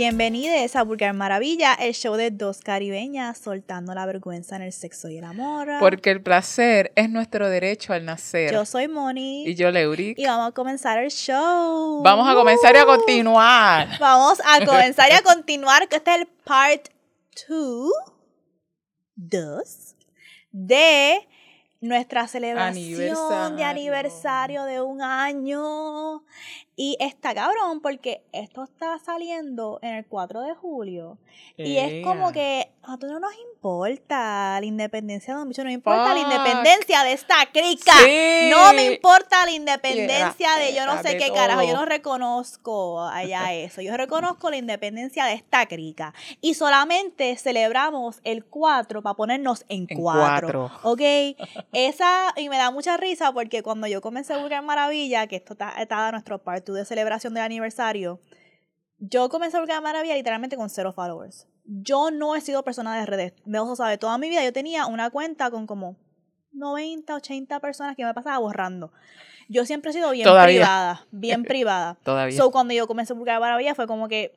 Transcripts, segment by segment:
Bienvenidos a Vulgar Maravilla, el show de dos caribeñas soltando la vergüenza en el sexo y el amor. Porque el placer es nuestro derecho al nacer. Yo soy Moni. Y yo, Leuric. Y vamos a comenzar el show. Vamos a comenzar y a continuar. Vamos a comenzar y a continuar, que este es el part 2, 2, de nuestra celebración de aniversario de un año. Y está cabrón porque esto está saliendo en el 4 de julio. Y es como que no nos importa la independencia de un bicho, no importa la independencia de esta crica. No me importa la independencia de yo no sé qué carajo. Yo no reconozco allá eso. Yo reconozco la independencia de esta crica. Y solamente celebramos el 4 para ponernos en 4. ¿Ok? Esa, y me da mucha risa porque cuando yo comencé a buscar Maravilla, que esto está, está a nuestro part de celebración del aniversario, yo comencé a buscar Maravilla literalmente con cero followers. Yo no he sido persona de redes. De sabe, toda mi vida yo tenía una cuenta con como 90, 80 personas que me pasaba borrando. Yo siempre he sido bien privada, bien privada. Todavía. So, cuando yo comencé a buscar Maravilla fue como que,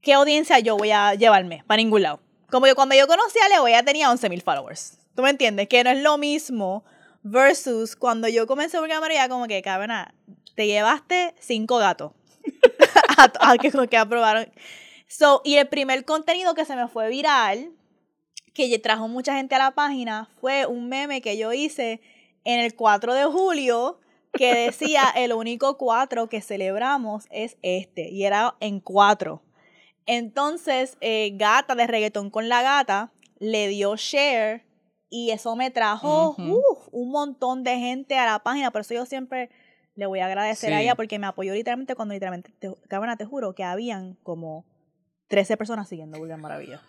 ¿qué audiencia yo voy a llevarme? Para ningún lado. Como yo cuando yo conocí a Leo, ella tenía 11 mil followers. ¿Tú me entiendes? Que no es lo mismo versus cuando yo comencé a buscar Maravilla, como que, cabrón, te llevaste cinco gatos a, que, que aprobaron. So, y el primer contenido que se me fue viral, que trajo mucha gente a la página, fue un meme que yo hice en el 4 de julio que decía el único cuatro que celebramos es este y era en cuatro. Entonces, eh, Gata de reggaetón con la gata le dio share y eso me trajo un montón de gente a la página. Por eso yo siempre le voy a agradecer a ella porque me apoyó literalmente cuando literalmente, te, te juro que habían como 13 personas siguiendo Vulgar Maravilla.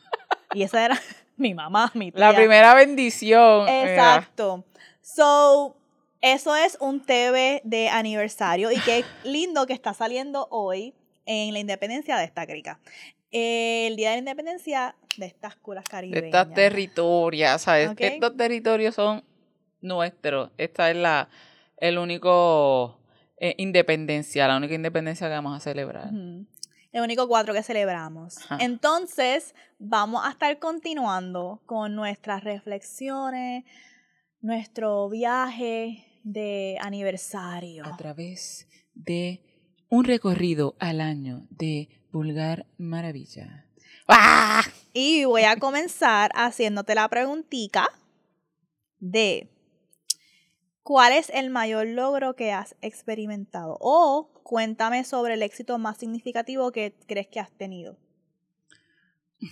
y esa era mi mamá, mi tía. La primera bendición. Exacto. So, eso es un TV de aniversario y qué lindo que está saliendo hoy en la independencia de esta crica. El Día de la Independencia de estas curas caribeñas. De estas territorias, ¿sabes? Estos territorios son nuestros. Esta es la el único eh, independencia, la única independencia que vamos a celebrar. El único cuatro que celebramos. Entonces, vamos a estar continuando con nuestras reflexiones, nuestro viaje de aniversario. A través de un recorrido al año de Vulgar Maravilla. ¡Ah! Y voy a comenzar haciéndote la preguntita de ¿Cuál es el mayor logro que has experimentado? O cuéntame sobre el éxito más significativo que crees que has tenido.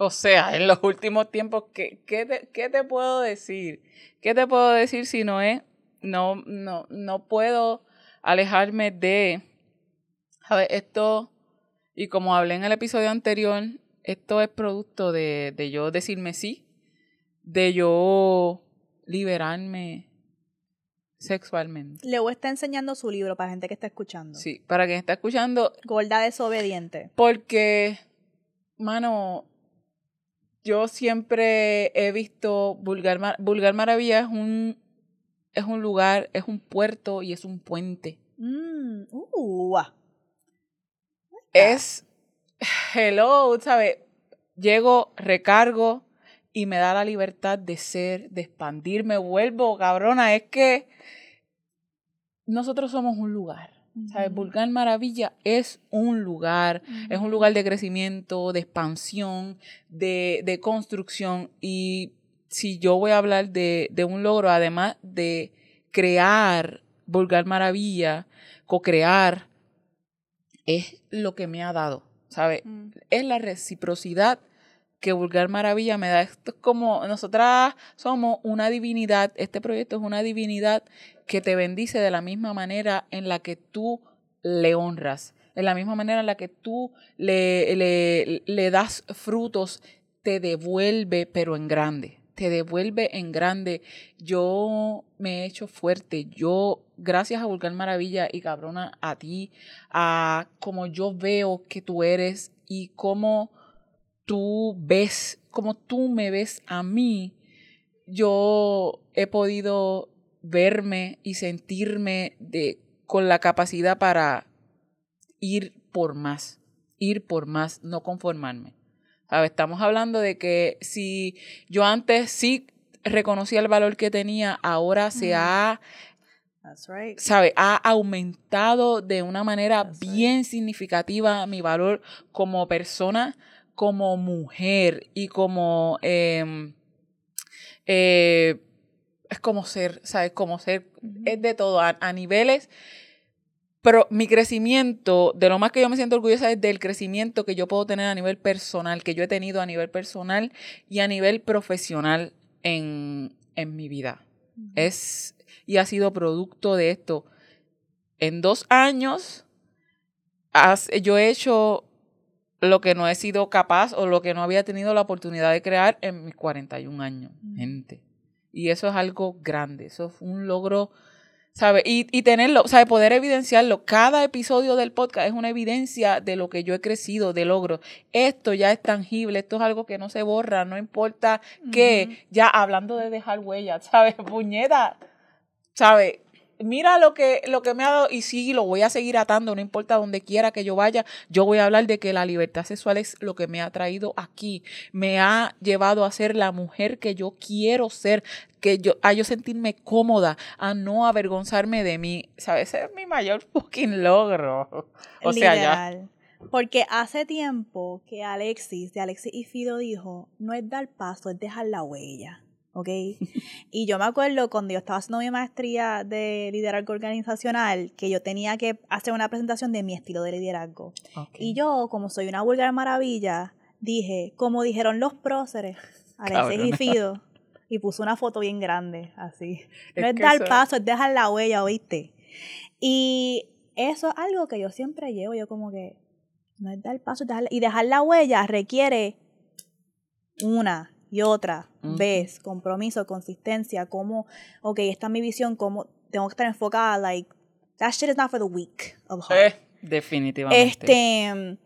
O sea, en los últimos tiempos, ¿qué, qué, te, puedo decir? ¿Qué te puedo decir si no es? No, no, no puedo alejarme de. A ver, esto, y como hablé en el episodio anterior, esto es producto de, de yo decirme sí, de yo liberarme sexualmente. Leo está enseñando su libro para gente que está escuchando. Sí, para quien está escuchando. Gorda desobediente. Porque, mano, yo siempre he visto Vulgar, Vulgar Maravilla es un, es un lugar, es un puerto y es un puente. Mm, uh, es, hello, ¿sabes? Llego, recargo, y me da la libertad de ser, de expandirme, vuelvo, cabrona, es que nosotros somos un lugar. ¿Sabes? Vulgar Maravilla es un lugar, es un lugar de crecimiento, de expansión, de, de construcción. Y si yo voy a hablar de, de un logro, además de crear Vulgar Maravilla, co-crear, es lo que me ha dado, ¿sabes? Es la reciprocidad que Vulgar Maravilla me da. Esto es como, nosotras somos una divinidad, este proyecto es una divinidad que te bendice de la misma manera en la que tú le honras, en la misma manera en la que tú le, le, le das frutos, te devuelve, pero en grande, te devuelve en grande. Yo me he hecho fuerte, yo, gracias a Vulgar Maravilla y cabrona, a ti, a como yo veo que tú eres y cómo tú ves, como tú me ves a mí, yo he podido verme y sentirme de, con la capacidad para ir por más, ir por más, no conformarme. ¿Sabes? Estamos hablando de que si yo antes sí reconocía el valor que tenía, ahora se ha ¿sabe? Ha aumentado de una manera bien significativa mi valor como persona, como mujer y como... Em, eh, es como ser, ¿sabes? Como ser, es de todo, a, niveles pero mi crecimiento, de lo más que yo me siento orgullosa es del crecimiento que yo puedo tener a nivel personal, que yo he tenido a nivel personal y a nivel profesional en, en mi vida. Es y ha sido producto de esto. En dos años yo he hecho lo que no he sido capaz o lo que no había tenido la oportunidad de crear en mis 41 años, gente. Y eso es algo grande, eso es un logro, ¿sabes? Y, y tenerlo, ¿sabes? Poder evidenciarlo. Cada episodio del podcast es una evidencia de lo que yo he crecido, de logro. Esto ya es tangible, esto es algo que no se borra, no importa qué. Ya hablando de dejar huellas, ¿sabes? Puñeta ¿sabe? Mira lo que, lo que me ha dado y sí, lo voy a seguir atando, no importa donde quiera que yo vaya, yo voy a hablar de que la libertad sexual es lo que me ha traído aquí, me ha llevado a ser la mujer que yo quiero ser, que yo, a yo sentirme cómoda, a no avergonzarme de mí, ¿sabes? Es mi mayor fucking logro. O sea, ya. Porque hace tiempo que Alexis, de Alexis y Fido dijo, no es dar paso, es dejar la huella. ¿Ok? y yo me acuerdo cuando yo estaba haciendo mi maestría de liderazgo organizacional, que yo tenía que hacer una presentación de mi estilo de liderazgo. Y yo, como soy una vulgar maravilla, dije, como dijeron los próceres, Alexis y Fido, y puse una foto bien grande, así. no es dar paso, es dejar la huella, ¿oíste? Y eso es algo que yo siempre llevo, yo como que, no es dar paso, dejar, y dejar la huella requiere una, y otra vez, compromiso, consistencia, como, ok, esta es mi visión, como tengo que estar enfocada, like, that shit is not for the weak of heart. Eh, definitivamente. Este,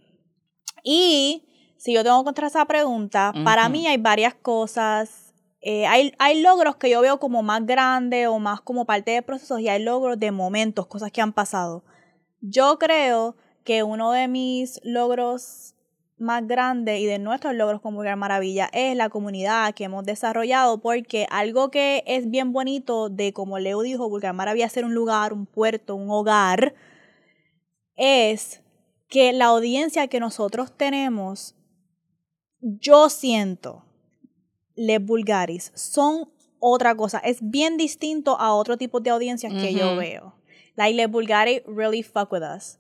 y si yo tengo que contestar esa pregunta, para mí hay varias cosas. Eh, hay, hay logros que yo veo como más grandes o más como parte de procesos y hay logros de momentos, cosas que han pasado. Yo creo que uno de mis logros más grande y de nuestros logros como Vulgar Maravilla es la comunidad que hemos desarrollado porque algo que es bien bonito de como Leo dijo, Vulgar Maravilla ser un lugar, un puerto, un hogar, es que la audiencia que nosotros tenemos, yo siento, Les Vulgaris, son otra cosa, es bien distinto a otro tipo de audiencias que yo veo. Like Les Vulgaris really fuck with us.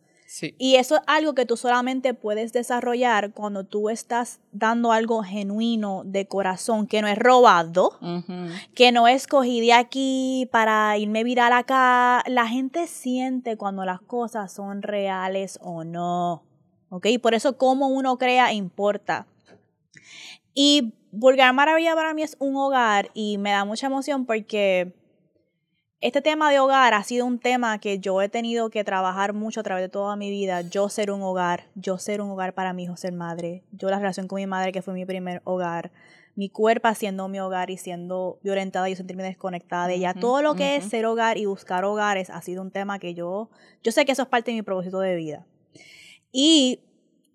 Y eso es algo que tú solamente puedes desarrollar cuando tú estás dando algo genuino de corazón, que no es robado, que no es cogí de aquí para irme viral acá. La gente siente cuando las cosas son reales o no. ¿Ok? Por eso cómo uno crea importa. Y Vulgar Maravilla para mí es un hogar y me da mucha emoción porque este tema de hogar ha sido un tema que yo he tenido que trabajar mucho a través de toda mi vida. Yo ser un hogar, yo ser un hogar para mi hijo, ser madre. Yo la relación con mi madre, que fue mi primer hogar. Mi cuerpo siendo mi hogar y siendo violentada y sentirme desconectada de ella. Todo lo que es ser hogar y buscar hogares ha sido un tema que yo, yo sé que eso es parte de mi propósito de vida. Y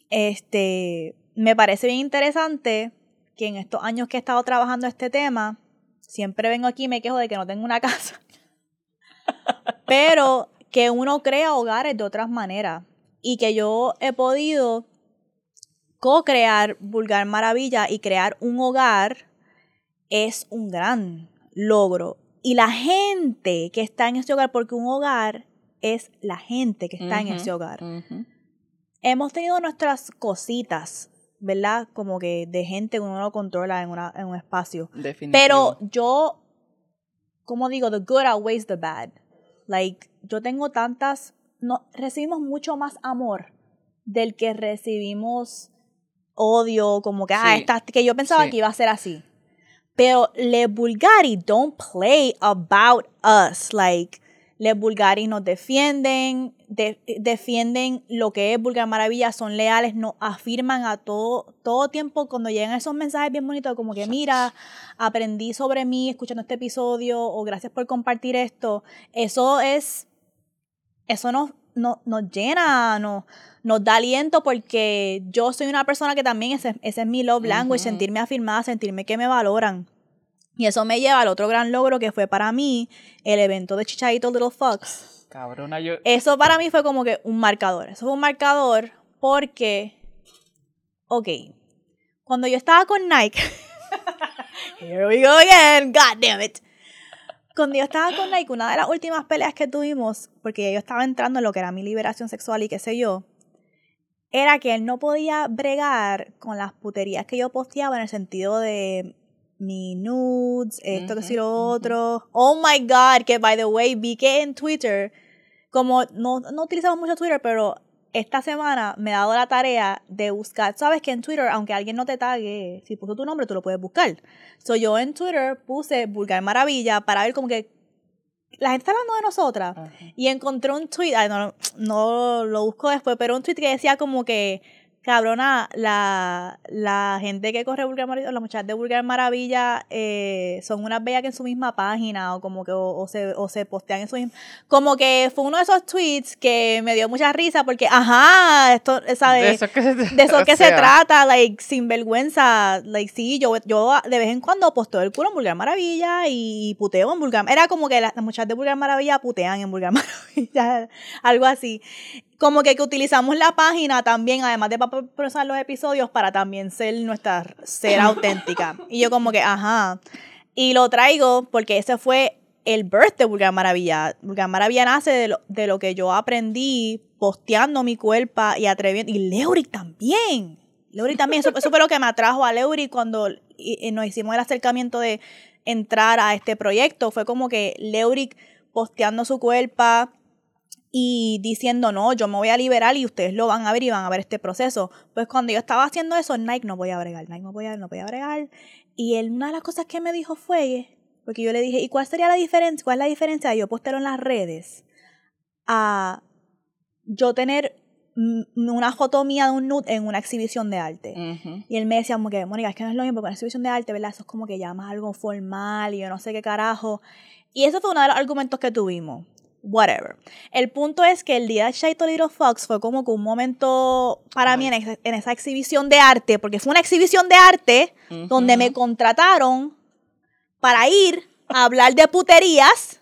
este, me parece bien interesante que en estos años que he estado trabajando este tema, siempre vengo aquí y me quejo de que no tengo una casa. Pero que uno crea hogares de otras maneras y que yo he podido co-crear Vulgar Maravilla y crear un hogar es un gran logro. Y la gente que está en ese hogar, porque un hogar es la gente que está en ese hogar. Hemos tenido nuestras cositas, ¿verdad? Como que de gente que uno no controla en, una, en un espacio. Pero yo, como digo, the good outweighs the bad. Like, yo tengo tantas, no, recibimos mucho más amor del que recibimos odio, como que, ah, que yo pensaba que iba a ser así. Pero le Bulgari don't play about us. Like, le Bulgari nos defienden, defienden lo que es Vulgar Maravilla, son leales, nos afirman a todo, todo tiempo cuando llegan esos mensajes bien bonitos, como que mira, aprendí sobre mí escuchando este episodio, o gracias por compartir esto. Eso es, eso nos, nos, nos llena, nos, nos da aliento porque yo soy una persona que también ese, ese es mi love language, sentirme afirmada, sentirme que me valoran. Y eso me lleva al otro gran logro que fue para mí el evento de Chichadito Little Fox. Cabrona, yo... Eso para mí fue como que un marcador. Eso fue un marcador porque, ok, cuando yo estaba con Nike, here we go again, god damn it. Cuando yo estaba con Nike, una de las últimas peleas que tuvimos, porque yo estaba entrando en lo que era mi liberación sexual y qué sé yo, era que él no podía bregar con las puterías que yo posteaba en el sentido de mi nudes, esto que sí lo otro. Oh my god, que by the way, vi que en Twitter, como no, no utilizamos mucho Twitter, pero esta semana me he dado la tarea de buscar, sabes que en Twitter, aunque alguien no te tague, si puso tu nombre, tú lo puedes buscar. So yo en Twitter puse Vulgar Maravilla para ver como que la gente está hablando de nosotras. Y encontré un tweet, ay, no, no lo busco después, pero un tweet que decía como que cabrona, la, la gente que corre Vulgar Maravilla, las muchachas de Vulgar Maravilla, eh, son unas bellas que en su misma página o como que o, se, o se postean en su misma... Como que fue uno de esos tweets que me dio mucha risa porque, ajá, esto, ¿sabes? De eso que se, de eso que se trata, like, sin vergüenza, like, sí, yo, yo de vez en cuando posteo el culo en Vulgar Maravilla y puteo en Vulgar Era como que las, las muchachas de Vulgar Maravilla putean en Vulgar Maravilla, algo así como que, que utilizamos la página también, además de para procesar los episodios, para también ser nuestra ser auténtica. Y yo como que, ajá. Y lo traigo porque ese fue el birth de Vulgar Maravilla. Vulgar Maravilla nace de lo, de lo que yo aprendí posteando mi cuerpo y atreviendo. Y Leuric también. Leuric también. Eso, eso fue lo que me atrajo a Leuric cuando nos hicimos el acercamiento de entrar a este proyecto. Fue como que Leuric posteando su cuerpo y diciendo, no, yo me voy a liberar y ustedes lo van a ver y van a ver este proceso. Pues cuando yo estaba haciendo eso, Nike no voy a bregar, Nike no voy a, no voy a bregar. Y él, una de las cosas que me dijo fue, porque yo le dije, ¿y cuál sería la diferencia? ¿Cuál es la diferencia de yo postearlo en las redes a yo tener una foto mía de un nude en una exhibición de arte. Y él me decía como que, Mónica, es que no es lo mismo, porque una exhibición de arte, ¿verdad? Eso es como que ya más algo formal y yo no sé qué carajo. Y eso fue uno de los argumentos que tuvimos whatever. El punto es que el día de Shaito Little Fox fue como que un momento para mí en, esa exhibición de arte, porque fue una exhibición de arte donde me contrataron para ir a hablar de puterías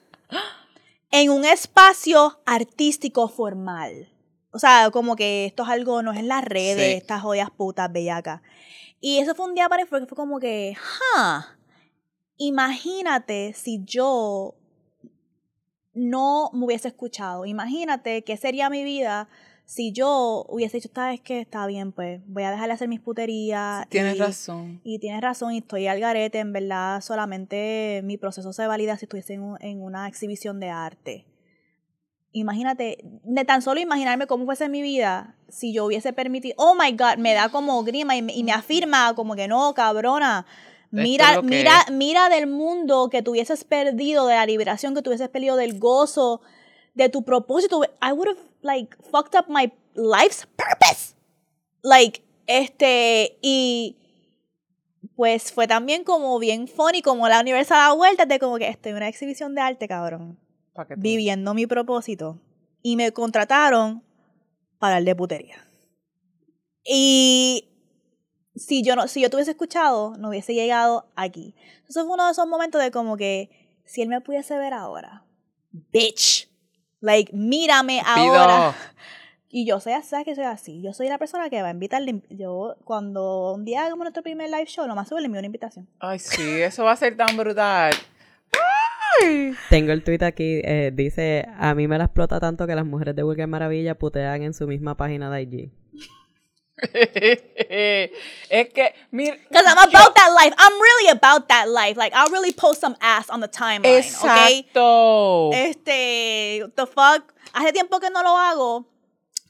en un espacio artístico formal. O sea, como que esto es algo, no es en las redes, estas joyas putas bellacas. Y eso fue un día para mí, porque fue como que, ja, imagínate si yo no me hubiese escuchado. Imagínate qué sería mi vida si yo hubiese dicho, esta vez que está bien, pues voy a dejar de hacer mis puterías. Tienes razón. Y tienes razón, y estoy al garete, en verdad, solamente mi proceso se valida si estuviese en, una exhibición de arte. Imagínate, de tan solo imaginarme cómo fuese mi vida si yo hubiese permitido, oh my God, me da como grima y me, y me afirma como que no, cabrona, Mira, mira, mira del mundo que tuvieses perdido, de la liberación que tuvieses perdido, del gozo, de tu propósito. I would have, like, fucked up my life's purpose. Like, este, y pues fue también como bien funny, como la universal da vueltas de como que estoy en una exhibición de arte, cabrón. Viviendo mi propósito. Y me contrataron para el de putería. Y si yo no, si yo tuviese escuchado, no hubiese llegado aquí. Eso fue uno de esos momentos de como que, si él me pudiese ver ahora, bitch, like, mírame ahora. Y yo soy así, que soy así. Yo soy la persona que va a invitarle. Yo, cuando un día hagamos nuestro primer live show, lo más seguro le envío una invitación. Ay, sí, eso va a ser tan brutal. Tengo el tweet aquí, eh, dice, a mí me la explota tanto que las mujeres de Vulgar Maravilla putean en su misma página de IG. es que, mira. Because I'm about that life. I'm really about that life. Like, I'll really post some ass on the timeline. Exacto. Este, the fuck. Hace tiempo que no lo hago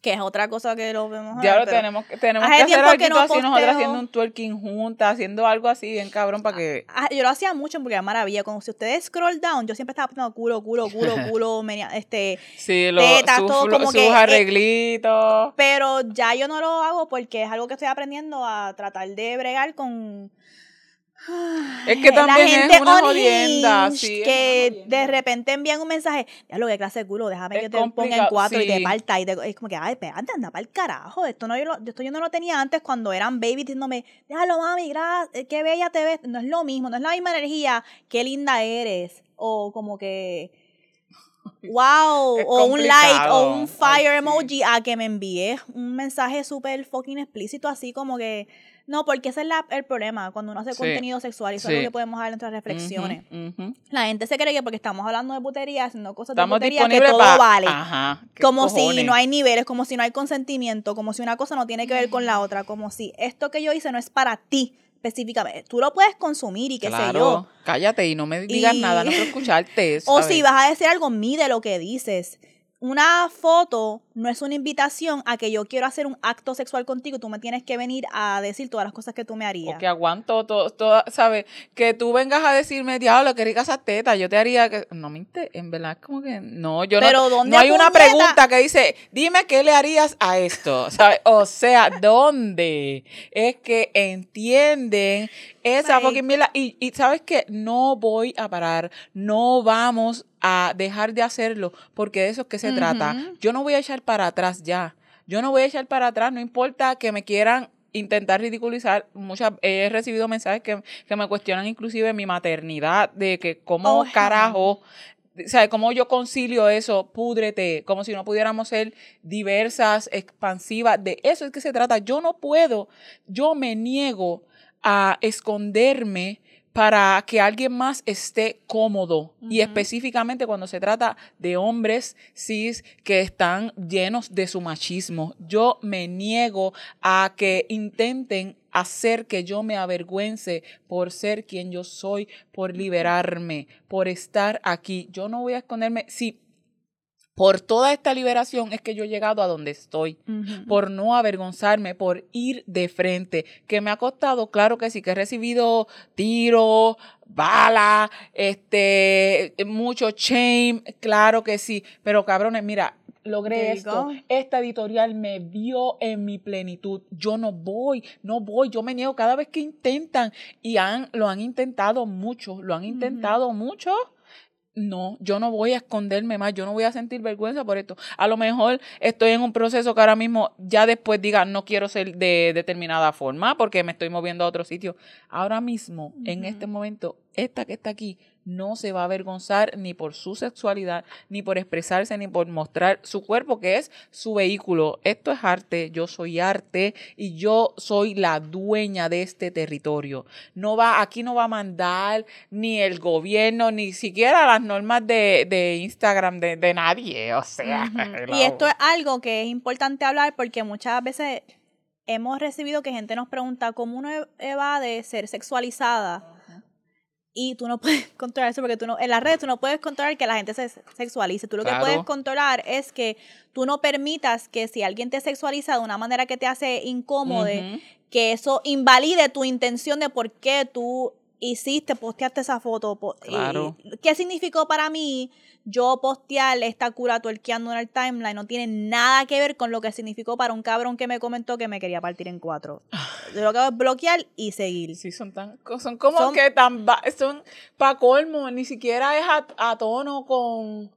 que es otra cosa que lo vemos Ya lo tenemos, tenemos que hacer algo no así nosotros haciendo un twerking juntas, haciendo algo así bien cabrón para que... Ah, yo lo hacía mucho porque era maravilla, como si ustedes scroll down, yo siempre estaba poniendo culo, culo, culo, culo, este, sí, lo, tetas, todo como que... Eh, arreglitos. pero ya yo no lo hago porque es algo que estoy aprendiendo a tratar de bregar con Es que también es una jodienda, sí, que de repente envían un mensaje, ya lo que clase de culo, déjame que te ponga en cuatro y te parta. Y es como que, ay, espérate, anda para el carajo. Esto, no, yo, esto yo no lo tenía antes cuando eran baby diciéndome, déjalo mami, gracias, eh, qué bella te ves. No es lo mismo, no es la misma energía, qué linda eres. O como que wow, o un like, o un fire emoji a que me envíe un mensaje súper fucking explícito, así como que, no, porque ese es el problema cuando uno hace contenido sexual y eso es lo que podemos dar en nuestras reflexiones. La gente se cree que porque estamos hablando de putería, haciendo cosas de putería, que todo vale. como si no hay niveles, como si no hay consentimiento, como si una cosa no tiene que ver con la otra, como si esto que yo hice no es para ti específicamente. Tú lo puedes consumir y qué sé yo. Cállate y no me digas nada, no quiero escucharte. O si vas a decir algo, mide lo que dices una foto no es una invitación a que yo quiero hacer un acto sexual contigo, tú me tienes que venir a decir todas las cosas que tú me harías. O que aguanto todo, ¿sabes? Que tú vengas a decirme, diablo, que rica esa teta, yo te haría que... No me en verdad como que... No, yo no... no hay una pregunta que dice, dime qué le harías a esto, ¿sabes? O sea, ¿dónde? Es que entienden esa fucking mierda. Y, y sabes que no voy a parar, no vamos a dejar de hacerlo, porque de eso es que se trata. Yo no voy a echar para atrás ya. Yo no voy a echar para atrás, no importa que me quieran intentar ridiculizar. Muchas, he recibido mensajes que, me cuestionan inclusive mi maternidad, de que cómo oh, carajo, o sea, cómo yo concilio eso, púdrete, como si no pudiéramos ser diversas, expansivas, de eso es que se trata. Yo no puedo, yo me niego a esconderme para que alguien más esté cómodo. Y específicamente cuando se trata de hombres cis que están llenos de su machismo. Yo me niego a que intenten hacer que yo me avergüence por ser quien yo soy, por liberarme, por estar aquí. Yo no voy a esconderme. Si por toda esta liberación es que yo he llegado a donde estoy, por no avergonzarme, por ir de frente, que me ha costado, claro que sí, que he recibido tiros, balas, este, mucho shame, claro que sí, pero cabrones, mira, logré esto. Esta editorial me vio en mi plenitud. Yo no voy, no voy, yo me niego cada vez que intentan. Y han, lo han intentado mucho, lo han intentado mucho no, yo no voy a esconderme más, yo no voy a sentir vergüenza por esto. A lo mejor estoy en un proceso que ahora mismo ya después diga, no quiero ser de determinada forma porque me estoy moviendo a otro sitio. Ahora mismo, en este momento, esta que está aquí no se va a avergonzar ni por su sexualidad, ni por expresarse, ni por mostrar su cuerpo, que es su vehículo. Esto es arte, yo soy arte y yo soy la dueña de este territorio. No va, aquí no va a mandar ni el gobierno, ni siquiera las normas de, Instagram de, nadie. O sea. Y esto es algo que es importante hablar porque muchas veces hemos recibido que gente nos pregunta cómo uno evade ser sexualizada y tú no puedes controlar eso porque tú no, en las redes tú no puedes controlar que la gente se sexualice. Tú lo que puedes controlar es que tú no permitas que si alguien te sexualiza de una manera que te hace incómodo, que eso invalide tu intención de por qué tú hiciste, posteaste esa foto. Claro. ¿Qué significó para mí yo postear esta cura tuerqueando en el timeline? No tiene nada que ver con lo que significó para un cabrón que me comentó que me quería partir en cuatro. lo que hago es bloquear y seguir. Sí, son tan, son como que tan, son para colmo, ni siquiera es a tono con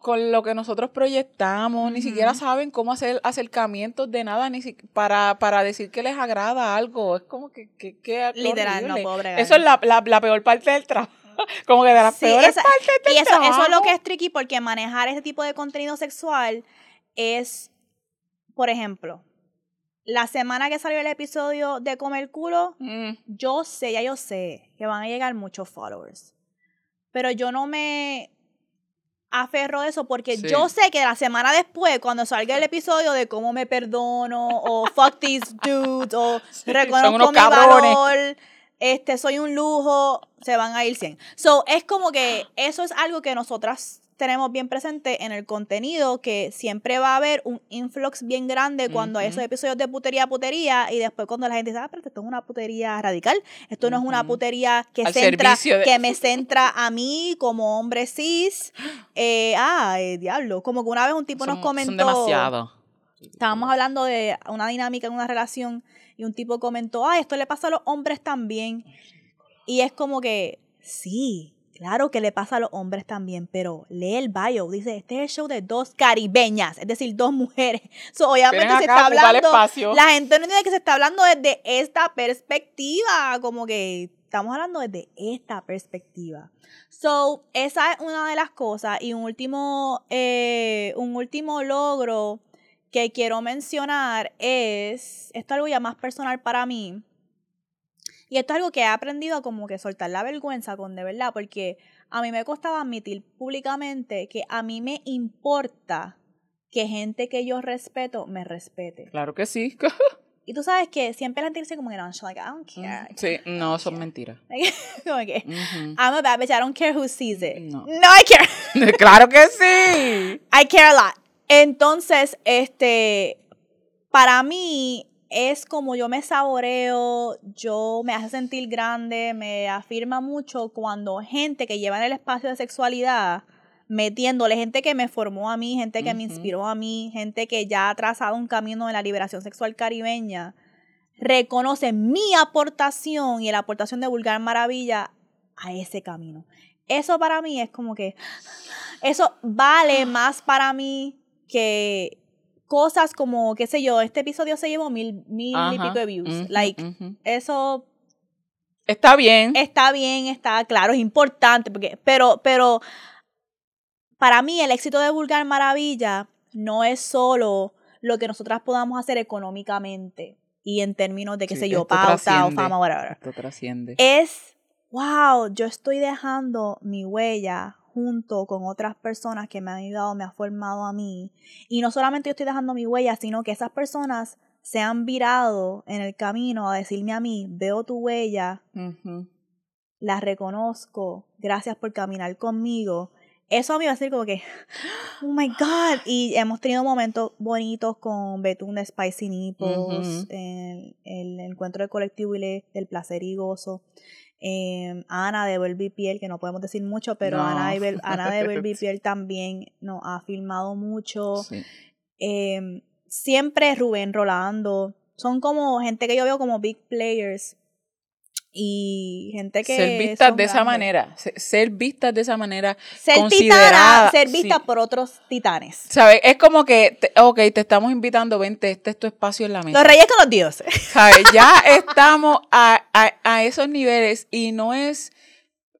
con, lo que nosotros proyectamos, ni siquiera saben cómo hacer acercamientos de nada ni para, para decir que les agrada algo. Es como que, que, Literal, no puedo Eso es la, la, peor parte del trabajo. Como que de las peores partes del y eso, eso es lo que es tricky porque manejar ese tipo de contenido sexual es, por ejemplo, la semana que salió el episodio de Comer Culo, mm. yo sé, ya yo sé que van a llegar muchos followers. Pero yo no me aferro eso porque yo sé que la semana después, cuando salga el episodio de cómo me perdono, o fuck these dudes, o reconozco mi valor, este, soy un lujo, se van a ir 100. So, es como que eso es algo que nosotras tenemos bien presente en el contenido que siempre va a haber un influx bien grande cuando hay esos episodios de putería putería y después cuando la gente dice, ah, pero esto es una putería radical, esto no es una putería que centra, que me centra a mí como hombre cis. Eh, ah, eh, diablo, como que una vez un tipo nos comentó. demasiado. Estábamos hablando de una dinámica en una relación y un tipo comentó, ah, esto le pasa a los hombres también. Y es como que, sí, claro que le pasa a los hombres también, pero lee el bio, dice, este es el show de dos caribeñas, es decir, dos mujeres. So, obviamente se está hablando, la gente no entiende que se está hablando desde esta perspectiva, como que estamos hablando desde esta perspectiva. So, esa es una de las cosas. Y un último, eh, un último logro que quiero mencionar es, esto es algo ya más personal para mí, y esto es algo que he aprendido a como que soltar la vergüenza con de verdad, porque a mí me costaba admitir públicamente que a mí me importa que gente que yo respeto me respete. Claro que sí. y tú sabes que siempre la gente dice como que no, like, I don't care. Sí, no, son mentiras. como que, I'm a bad bitch, I don't care who sees it. No, no I care. claro que sí. I care a lot. Entonces, este, para mí es como yo me saboreo, yo me hace sentir grande, me afirma mucho cuando gente que lleva en el espacio de sexualidad, metiéndole gente que me formó a mí, gente que me inspiró a mí, gente que ya ha trazado un camino en la liberación sexual caribeña, reconoce mi aportación y la aportación de Vulgar Maravilla a ese camino. Eso para mí es como que, eso vale más para mí que cosas como, qué sé yo, este episodio se llevó mil, mil y pico de views. like, eso... Está bien. Está bien, está claro, es importante, porque, pero, pero para mí el éxito de Vulgar Maravilla no es solo lo que nosotras podamos hacer económicamente y en términos de, qué sé yo, pauta o fama, whatever. Esto trasciende. Es, wow, yo estoy dejando mi huella junto con otras personas que me han ayudado, me han formado a mí. Y no solamente yo estoy dejando mi huella, sino que esas personas se han virado en el camino a decirme a mí, veo tu huella, la reconozco, gracias por caminar conmigo. Eso a mí va a ser como que, oh my God. Y hemos tenido momentos bonitos con Betún de Spicy Nipples, el, encuentro del colectivo y del placer y gozo. Eh, Ana de Belby Piel, que no podemos decir mucho, pero Ana, de, Ana de Piel también nos ha filmado mucho. Em, siempre Rubén Rolando. Son como gente que yo veo como big players y gente que ser vistas de esa manera ser vistas de esa manera ser considerada ser vistas por otros titanes. Sabes es como que ok te estamos invitando vente este es tu espacio en la mesa. Los reyes con los dioses. Sabes ya estamos a, a, a, esos niveles y no es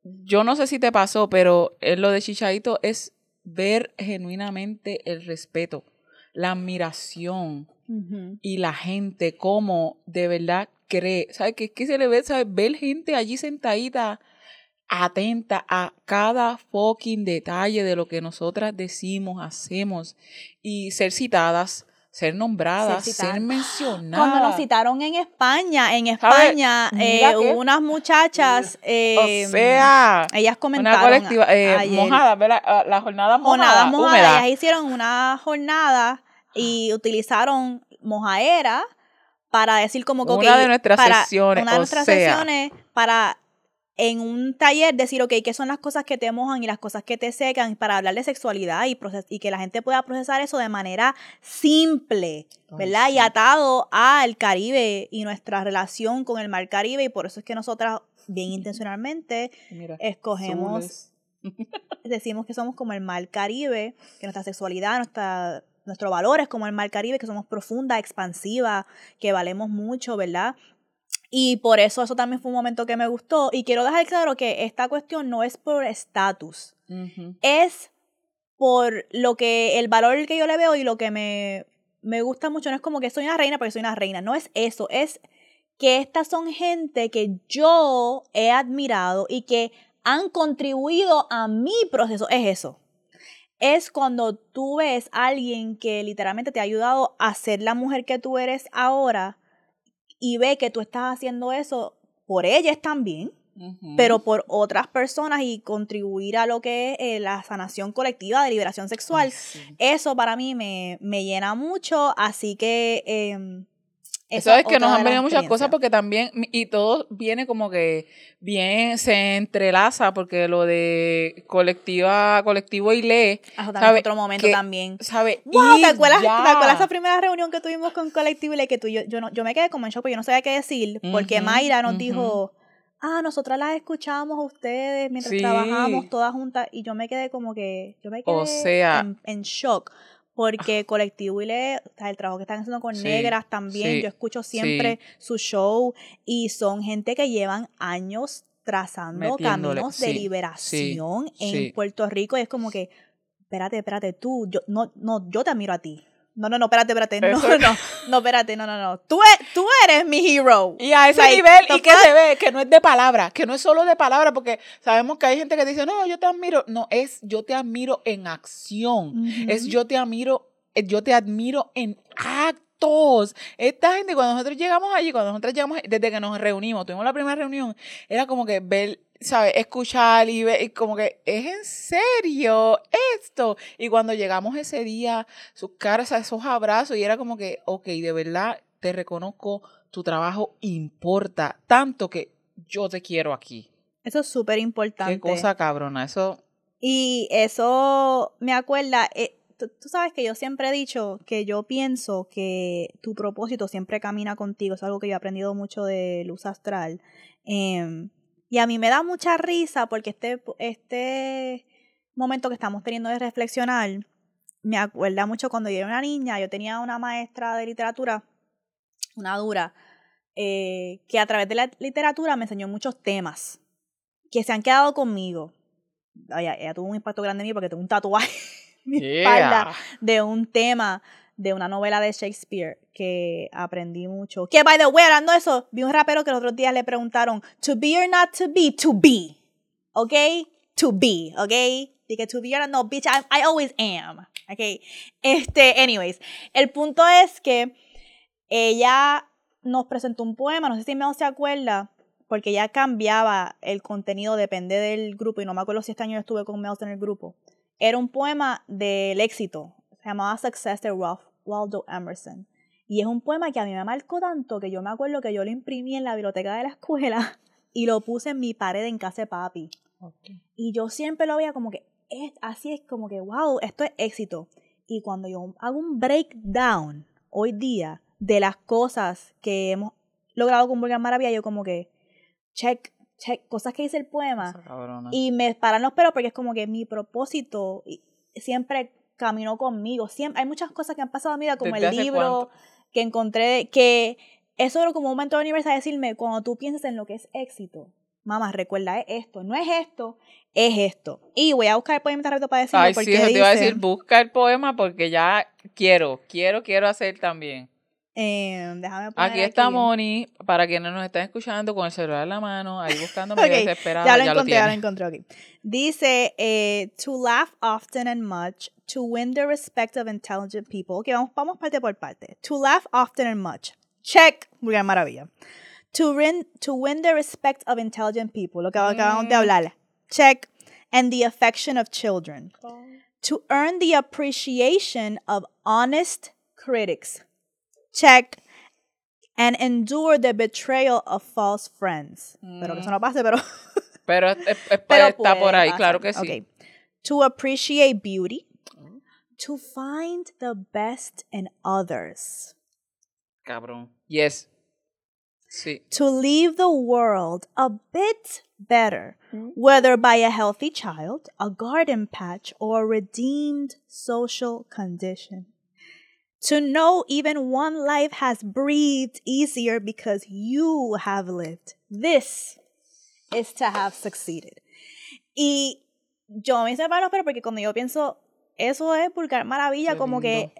yo no sé si te pasó pero lo de Chichaito es ver genuinamente el respeto la admiración y la gente como de verdad cree, ¿sabes? Que es que se le ve, ¿sabes? Ver gente allí sentadita, atenta a cada fucking detalle de lo que nosotras decimos, hacemos y ser citadas, ser nombradas, ser, mencionadas. Cuando nos citaron en España, en España, eh, unas muchachas, eh, o sea, ellas comentaron. Una colectiva, eh, mojada, ¿verdad? La jornada mojada. Ellas hicieron una jornada y utilizaron mojaera para decir como que... Una de nuestras sesiones. Una de nuestras sesiones para en un taller decir, ok, ¿qué son las cosas que te mojan y las cosas que te secan? Para hablar de sexualidad y, y que la gente pueda procesar eso de manera simple, ¿verdad? Y atado al Caribe y nuestra relación con el Mar Caribe. Y por eso es que nosotras, bien intencionalmente, escogemos, decimos que somos como el Mar Caribe, que nuestra sexualidad, nuestra nuestros valores como el Mar Caribe, que somos profunda, expansiva, que valemos mucho, ¿verdad? Y por eso eso también fue un momento que me gustó. Y quiero dejar claro que esta cuestión no es por estatus, es por lo que, el valor que yo le veo y lo que me, me gusta mucho. No es como que soy una reina porque soy una reina, no es eso, es que estas son gente que yo he admirado y que han contribuido a mi proceso. Es eso es cuando tú ves a alguien que literalmente te ha ayudado a ser la mujer que tú eres ahora y ve que tú estás haciendo eso por ellas también, pero por otras personas y contribuir a lo que es eh, la sanación colectiva de liberación sexual. Eso para mí me, me, llena mucho, así que... Eh, eso es que nos han venido muchas cosas porque también, y todo viene como que bien, se entrelaza porque lo de colectiva, colectivo y lee. ¿sabe? otro momento también. ¿Sabe? Wow, ¿te acuerdas, ¿te acuerdas esa primera reunión que tuvimos con colectivo y lee? Que tú, yo, yo, no, yo me quedé como en shock, porque yo no sabía qué decir, porque Mayra nos dijo, ah, nosotras las escuchábamos a ustedes mientras trabajábamos todas juntas y yo me quedé como que, yo me quedé o sea, en, shock porque Colectivo y el trabajo que están haciendo con negras también, yo escucho siempre su show y son gente que llevan años trazando caminos de liberación en Puerto Rico y es como que, espérate, espérate, tú, yo, no, no, yo te admiro a ti, no, no, no, espérate, espérate. No, no, no, espérate, no, no, no. Tú, e, tú eres mi hero. Y a ese nivel, y que se ve, que no es de palabra, que no es solo de palabra, porque sabemos que hay gente que dice, no, yo te admiro. No, es yo te admiro en acción. Es yo te admiro, eh, yo te admiro en actos. Esta gente, cuando nosotros llegamos allí, cuando nosotros llegamos, desde que nos reunimos, tuvimos la primera reunión, era como que ver ¿sabes? Escuchar y ver, y como que, ¿es en serio esto? Y cuando llegamos ese día, sus caras, esos abrazos, y era como que, ok, de verdad, te reconozco, tu trabajo importa tanto que yo te quiero aquí. Eso es súper importante. Qué cosa cabrona, eso. Y eso me acuerda, eh, tú, sabes que yo siempre he dicho que yo pienso que tu propósito siempre camina contigo, es algo que yo he aprendido mucho de luz astral. Eh, y a mí me da mucha risa porque este, este momento que estamos teniendo de reflexionar me acuerda mucho cuando yo era una niña, yo tenía una maestra de literatura, una dura, eh, que a través de la literatura me enseñó muchos temas que se han quedado conmigo. ella tuvo un impacto grande en mí porque tengo un tatuaje en mi espalda de un tema de una novela de Shakespeare que aprendí mucho. Que, by the way, hablando de eso, vi un rapero que los otros días le preguntaron, to be or not to be, to be. ¿Ok? To be, ¿ok? Dije to be or not, no, bitch, I, I always am. ¿Ok? Este, anyways, el punto es que ella nos presentó un poema, no sé si Mel se acuerda, porque ella cambiaba el contenido, depende del grupo, y no me acuerdo si este año estuve con Mel en el grupo. Era un poema del éxito, se llamaba Success de Ralph Waldo Emerson. Y es un poema que a mí me marcó tanto que yo me acuerdo que yo lo imprimí en la biblioteca de la escuela y lo puse en mi pared en casa de papi. Y yo siempre lo veía como que, es, así es como que, wow, esto es éxito. Y cuando yo hago un breakdown hoy día de las cosas que hemos logrado con Burger Maravilla, yo como que, check, check, cosas que dice el poema. Y me paran los pelos porque es como que mi propósito siempre caminó conmigo. Siempre, hay muchas cosas que han pasado a mi vida, como el libro que encontré, que eso era como un momento de aniversario decirme, cuando tú piensas en lo que es éxito, mamá, recuerda, es esto, no es esto, es esto. Y voy a buscar el poema rápido para decirlo. Ay, porque sí, eso te iba a decir, busca el poema porque ya quiero, quiero, quiero hacer también. Eh, déjame poner aquí está Moni, para quienes nos están escuchando con el celular en la mano, ahí buscando okay, desesperada. Ya lo encontré, ya lo encontré aquí. Dice, eh, to laugh often and much, to win the respect of intelligent people. Ok, vamos, vamos parte por parte. To laugh often and much. Check. Muy maravilla. To win, to win the respect of intelligent people. Lo que acabamos de mm. hablar. Check. And the affection of children. To earn the appreciation of honest critics. Check. And endure the betrayal of false friends. Pero que eso no mm. pase, pero. pero, pero está por ahí, claro que sí. Okay. To appreciate beauty to find the best in others. Cabrón. Yes. Sí. To leave the world a bit better, whether by a healthy child, a garden patch, or a redeemed social condition. To know even one life has breathed easier because you have lived. This is to have succeeded. Y yo me separo, pero porque cuando yo pienso eso es porque maravilla, como que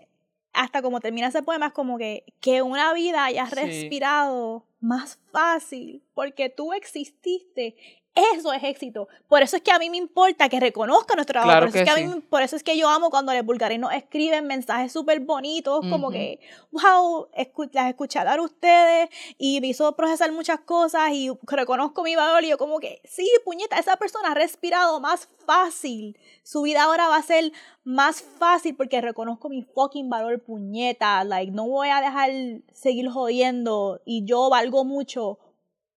hasta como termina ese poema es como que, que una vida hayas respirado más fácil porque tú exististe eso es éxito. Por eso es que a mí me importa que reconozca nuestro trabajo. por, eso es que a mí, por eso es que yo amo cuando los bulgarinos escriben mensajes súper bonitos, como que, wow, las escuché a ustedes y me hizo procesar muchas cosas y reconozco mi valor. Y yo, como que, sí, puñeta, esa persona ha respirado más fácil. Su vida ahora va a ser más fácil porque reconozco mi fucking valor, puñeta. Like, no voy a dejar seguir jodiendo y yo valgo mucho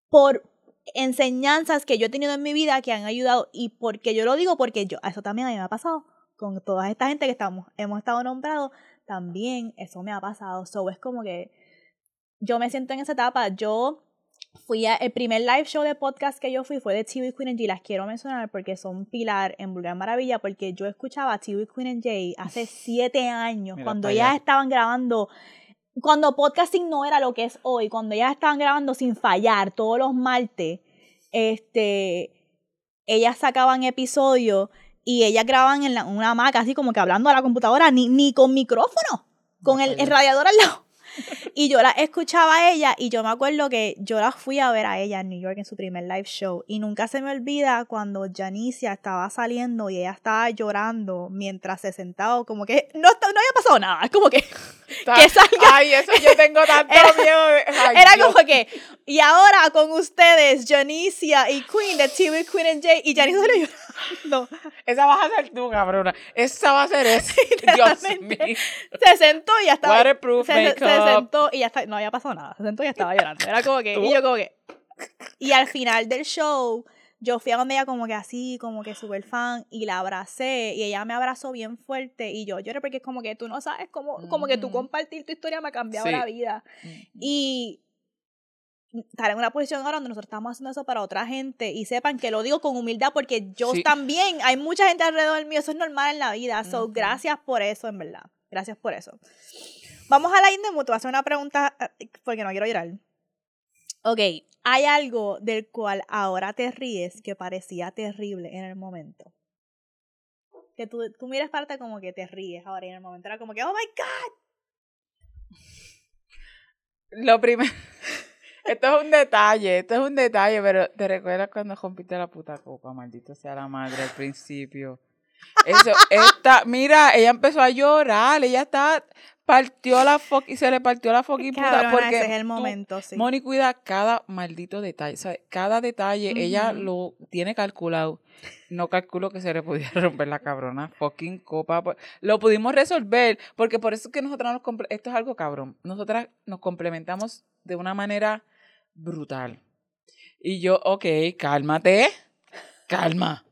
por enseñanzas que yo he tenido en mi vida que han ayudado y porque yo lo digo porque yo, eso también a mí me ha pasado con toda esta gente que estamos, hemos estado nombrados, también eso me ha pasado. So es como que yo me siento en esa etapa, yo fui a, el primer live show de podcast que yo fui fue de TV Queen and J. Las quiero mencionar porque son pilar en Vulgar Maravilla, porque yo escuchaba a TV Queen and J hace siete años, cuando ellas estaban grabando, cuando podcasting no era lo que es hoy, cuando ellas estaban grabando sin fallar todos los martes, este, ellas sacaban episodios y ellas grababan en una hamaca, así como que hablando a la computadora, ni, ni con micrófono, con el, el radiador al lado. y yo la escuchaba a ella y yo me acuerdo que yo la fui a ver a ella en New York en su primer live show y nunca se me olvida cuando Janicia estaba saliendo y ella estaba llorando mientras se sentaba como que no, no había pasado nada, es como que, que salga. Ay, eso yo tengo tanto miedo. era como que, y ahora con ustedes, Janicia y Queen de TV Queen and Jay y Janicia le llorando. Esa vas a ser tú, cabrona. Esa va a ser esa. Dios mío. Se sentó y ya estaba. Waterproof makeup se sentó y ya está, no había pasado nada. Se sentó y ya estaba llorando. Era como que, y yo como que. Y al final del show, yo fui a donde ella como que así, como que súper fan, y la abracé, y ella me abrazó bien fuerte, y yo lloré porque es como que tú no sabes cómo, como que tú compartir tu historia me ha cambiado la vida. Y estar en una posición ahora donde nosotros estamos haciendo eso para otra gente y sepan que lo digo con humildad porque yo también, hay mucha gente alrededor mío, eso es normal en la vida. So, gracias por eso, en verdad. Gracias por eso. Vamos a la Indemut, voy a hacer una pregunta eh, porque no quiero llorar. Ok, ¿hay algo del cual ahora te ríes que parecía terrible en el momento? Que tú, tú miras parte como que te ríes ahora y en el momento era como que, oh my God. Lo primero. Esto es un detalle, esto es un detalle, pero ¿te recuerdas cuando rompiste la puta copa? Maldito sea la madre al principio. Eso, esta, mira, ella empezó a llorar, ella está partió la foc y se le partió la fucking puta porque ese es el momento, sí. Moni cuida cada maldito detalle, ¿sabes? Cada detalle ella lo tiene calculado. No calculo que se le pudiera romper la cabrona fucking copa. Pues, lo pudimos resolver porque por eso es que nosotras nos esto es algo cabrón. Nosotras nos complementamos de una manera brutal. Y yo, ok, cálmate, calma.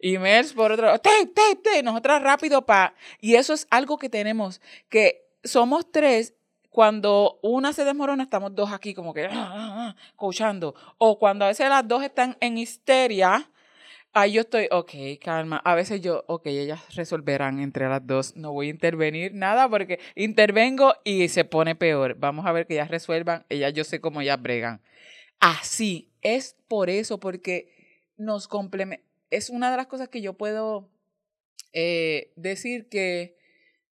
Y Mers por otro, te, te, te, nosotras rápido pa. Y eso es algo que tenemos, que somos tres, cuando una se desmorona, estamos dos aquí como que, ah, ah, ah, coachando. O cuando a veces las dos están en histeria, ahí yo estoy, ok, calma. A veces yo, ok, ellas resolverán entre las dos. No voy a intervenir nada porque intervengo y se pone peor. Vamos a ver que ellas resuelvan. Ellas, yo sé cómo ellas bregan. Así, es por eso, porque nos complementa. Es una de las cosas que yo puedo eh, decir que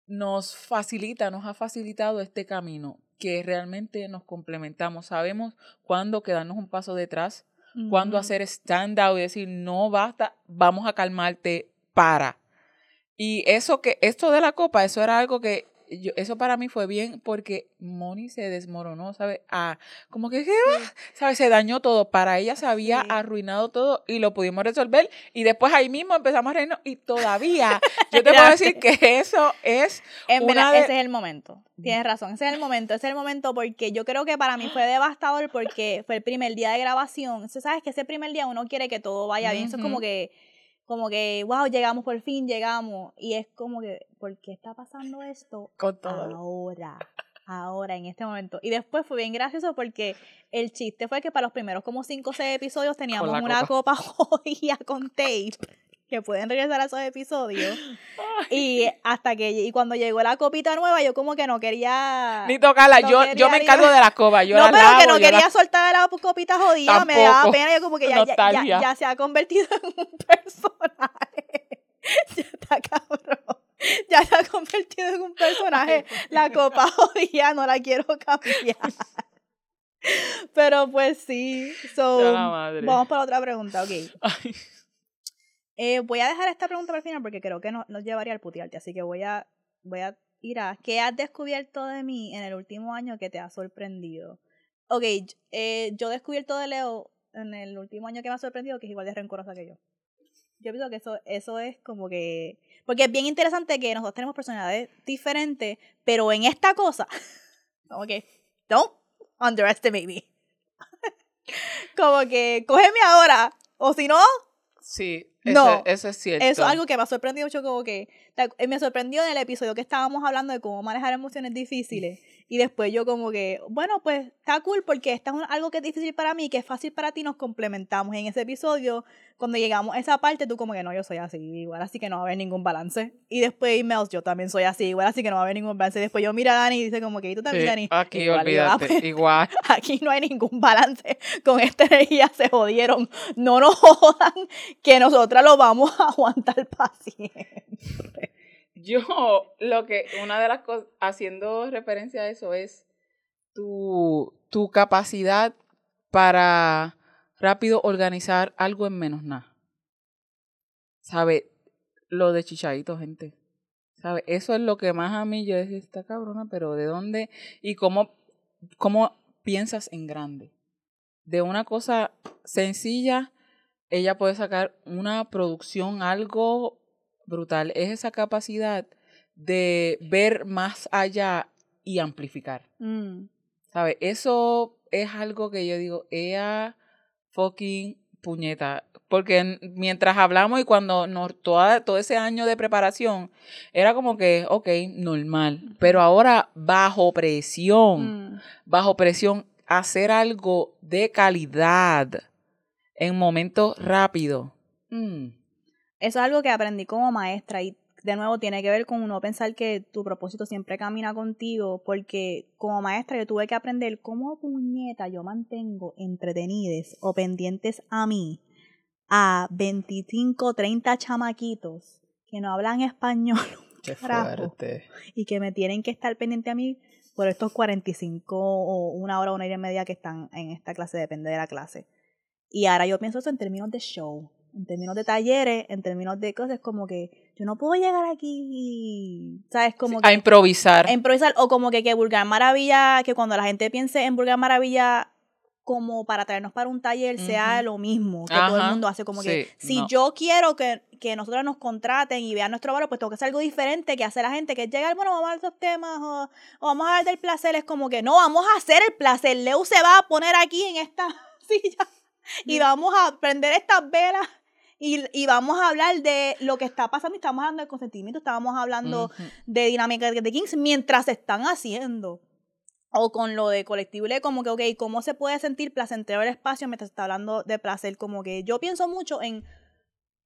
nos facilita, nos ha facilitado este camino, que realmente nos complementamos. Sabemos cuándo quedarnos un paso detrás, cuándo hacer stand out y decir, no basta, vamos a calmarte, para. Y eso que, esto de la copa, eso era algo que eso para mí fue bien porque Moni se desmoronó, ¿sabes? Ah, como que, ¿sabes? Se dañó todo. Para ella se había arruinado todo y lo pudimos resolver. Y después ahí mismo empezamos a reírnos y todavía yo te puedo decir que eso es. En verdad, ese es el momento. Tienes razón, ese es el momento. Ese es el momento porque yo creo que para mí fue devastador porque fue el primer día de grabación. ¿Sabes? Que ese primer día uno quiere que todo vaya bien. Eso es como que como que, wow, llegamos por fin, llegamos. Y es como que, ¿por qué está pasando esto ahora? Ahora, en este momento. Y después fue bien gracioso porque el chiste fue que para los primeros como 5 o 6 episodios teníamos una copa, jodida con tape que pueden regresar a esos episodios. Y hasta que y cuando llegó la copita nueva, yo como que no quería ni tocarla. yo, yo me encargo de la copa. Yo no, la pero que no quería soltar la copita jodida, me daba pena. Yo como que ya, ya, ya, se ha convertido en un personaje. ya está cabrón. Ya se ha convertido en un personaje. La copa jodida no la quiero cambiar. Pero pues sí. So, vamos para otra pregunta, ok. Eh, voy a dejar esta pregunta para el final porque creo que no, nos llevaría al putearte, así que voy a, voy a ir a ¿qué has descubierto de mí en el último año que te ha sorprendido? Ok, eh, yo he descubierto de Leo en el último año que me ha sorprendido que es igual de rencorosa que yo. Yo pienso que eso, eso es como que... Porque es bien interesante que nosotros tenemos personalidades diferentes, pero en esta cosa, como que, don't underestimate me. como que, cógeme ahora, o si no... Sí, no, eso, es cierto. Eso es algo que me ha sorprendido mucho, como que eh, me sorprendió en el episodio que estábamos hablando de cómo manejar emociones difíciles. Y después yo como que, bueno, pues está cool porque esta es algo que es difícil para mí, que es fácil para ti, nos complementamos. Y en ese episodio, cuando llegamos a esa parte, tú como que no, yo soy así igual, así que no va a haber ningún balance. Y después emails, yo también soy así igual, así que no va a haber ningún balance. Y después yo mira a Dani y dice como que, ¿y tú también, Dani? Aquí, igual, olvídate, pues, igual. Aquí no hay ningún balance. Con esta energía se jodieron. No nos jodan que nosotras lo vamos a aguantar paciente. Yo, lo que, una de las cosas, haciendo referencia a eso es tu, tu capacidad para rápido organizar algo en menos nada. ¿Sabe? Lo de chichadito, gente. ¿Sabe? Eso es lo que más a mí yo decía, esta cabrona, pero ¿de dónde? Y cómo, cómo piensas en grande. De una cosa sencilla, ella puede sacar una producción, algo brutal es esa capacidad de ver más allá y amplificar. Mm. ¿Sabes? Eso es algo que yo digo, ella fucking puñeta. Porque mientras hablamos y cuando nos, todo ese año de preparación, era como que, ok, normal. Pero ahora, bajo presión, mm. bajo presión, hacer algo de calidad en momentos rápidos. Mm. Eso es algo que aprendí como maestra y de nuevo tiene que ver con uno pensar que tu propósito siempre camina contigo, porque como maestra yo tuve que aprender cómo puñeta yo mantengo entretenidas o pendientes a mí a 25, 30 chamaquitos que no hablan español. Qué fuerte. Y que me tienen que estar pendiente a mí por estos 45 o una hora, una hora y media que están en esta clase, depende de la clase. Y ahora yo pienso eso en términos de show en términos de talleres, en términos de cosas, como que yo no puedo llegar aquí y, ¿sabes? Como a improvisar. A improvisar, o como que, que Vulgar Maravilla, que cuando la gente piense en Vulgar Maravilla como para traernos para un taller sea lo mismo que todo el mundo hace, como que si yo quiero que, que nosotros nos contraten y vean nuestro valor, pues tengo que hacer algo diferente que hace la gente, que llega, bueno, vamos a ver esos temas, o, o vamos a hablar del placer, es como que no, vamos a hacer el placer, Leo se va a poner aquí en esta silla y vamos a prender estas velas y, vamos a hablar de lo que está pasando. Estamos hablando de consentimiento, estábamos hablando de dinámica de Kings mientras están haciendo. O con lo de colectivo, como que, ok, ¿cómo se puede sentir placentero el espacio mientras está hablando de placer? Como que yo pienso mucho en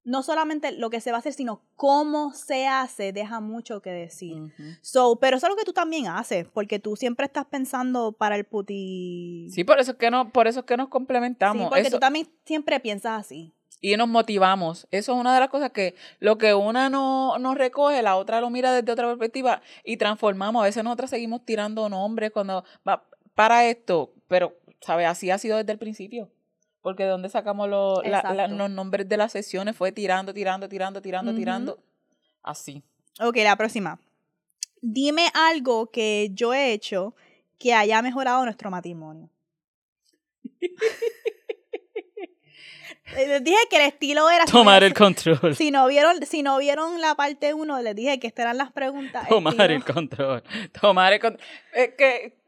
no solamente lo que se va a hacer, sino cómo se hace, deja mucho que decir. so, pero eso es lo que tú también haces, porque tú siempre estás pensando para el puti. Sí, por eso es que no, por eso es que nos complementamos. Sí, porque tú también siempre piensas así y nos motivamos. Eso es una de las cosas que lo que una no, nos recoge, la otra lo mira desde otra perspectiva y transformamos. A veces nosotras seguimos tirando nombres cuando va para esto, pero, ¿sabes? Así ha sido desde el principio. Porque de dónde sacamos los, los nombres de las sesiones fue tirando, tirando, tirando, tirando, tirando. Así. Ok, la próxima. Dime algo que yo he hecho que haya mejorado nuestro matrimonio. Les dije que el estilo era... Tomar el control. Si no vieron, si no vieron la parte 1, les dije que estas eran las preguntas. Tomar el control. Tomar el control. Es que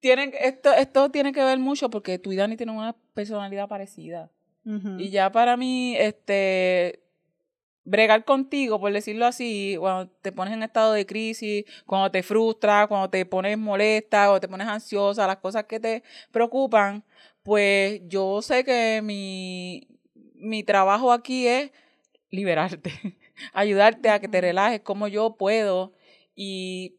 tienen, esto, esto tiene que ver mucho porque tú y Dani tienen una personalidad parecida. Y ya para mí, este, bregar contigo, por decirlo así, cuando te pones en estado de crisis, cuando te frustras, cuando te pones molesta o te pones ansiosa, las cosas que te preocupan, pues yo sé que mi, mi trabajo aquí es liberarte, ayudarte a que te relajes como yo puedo y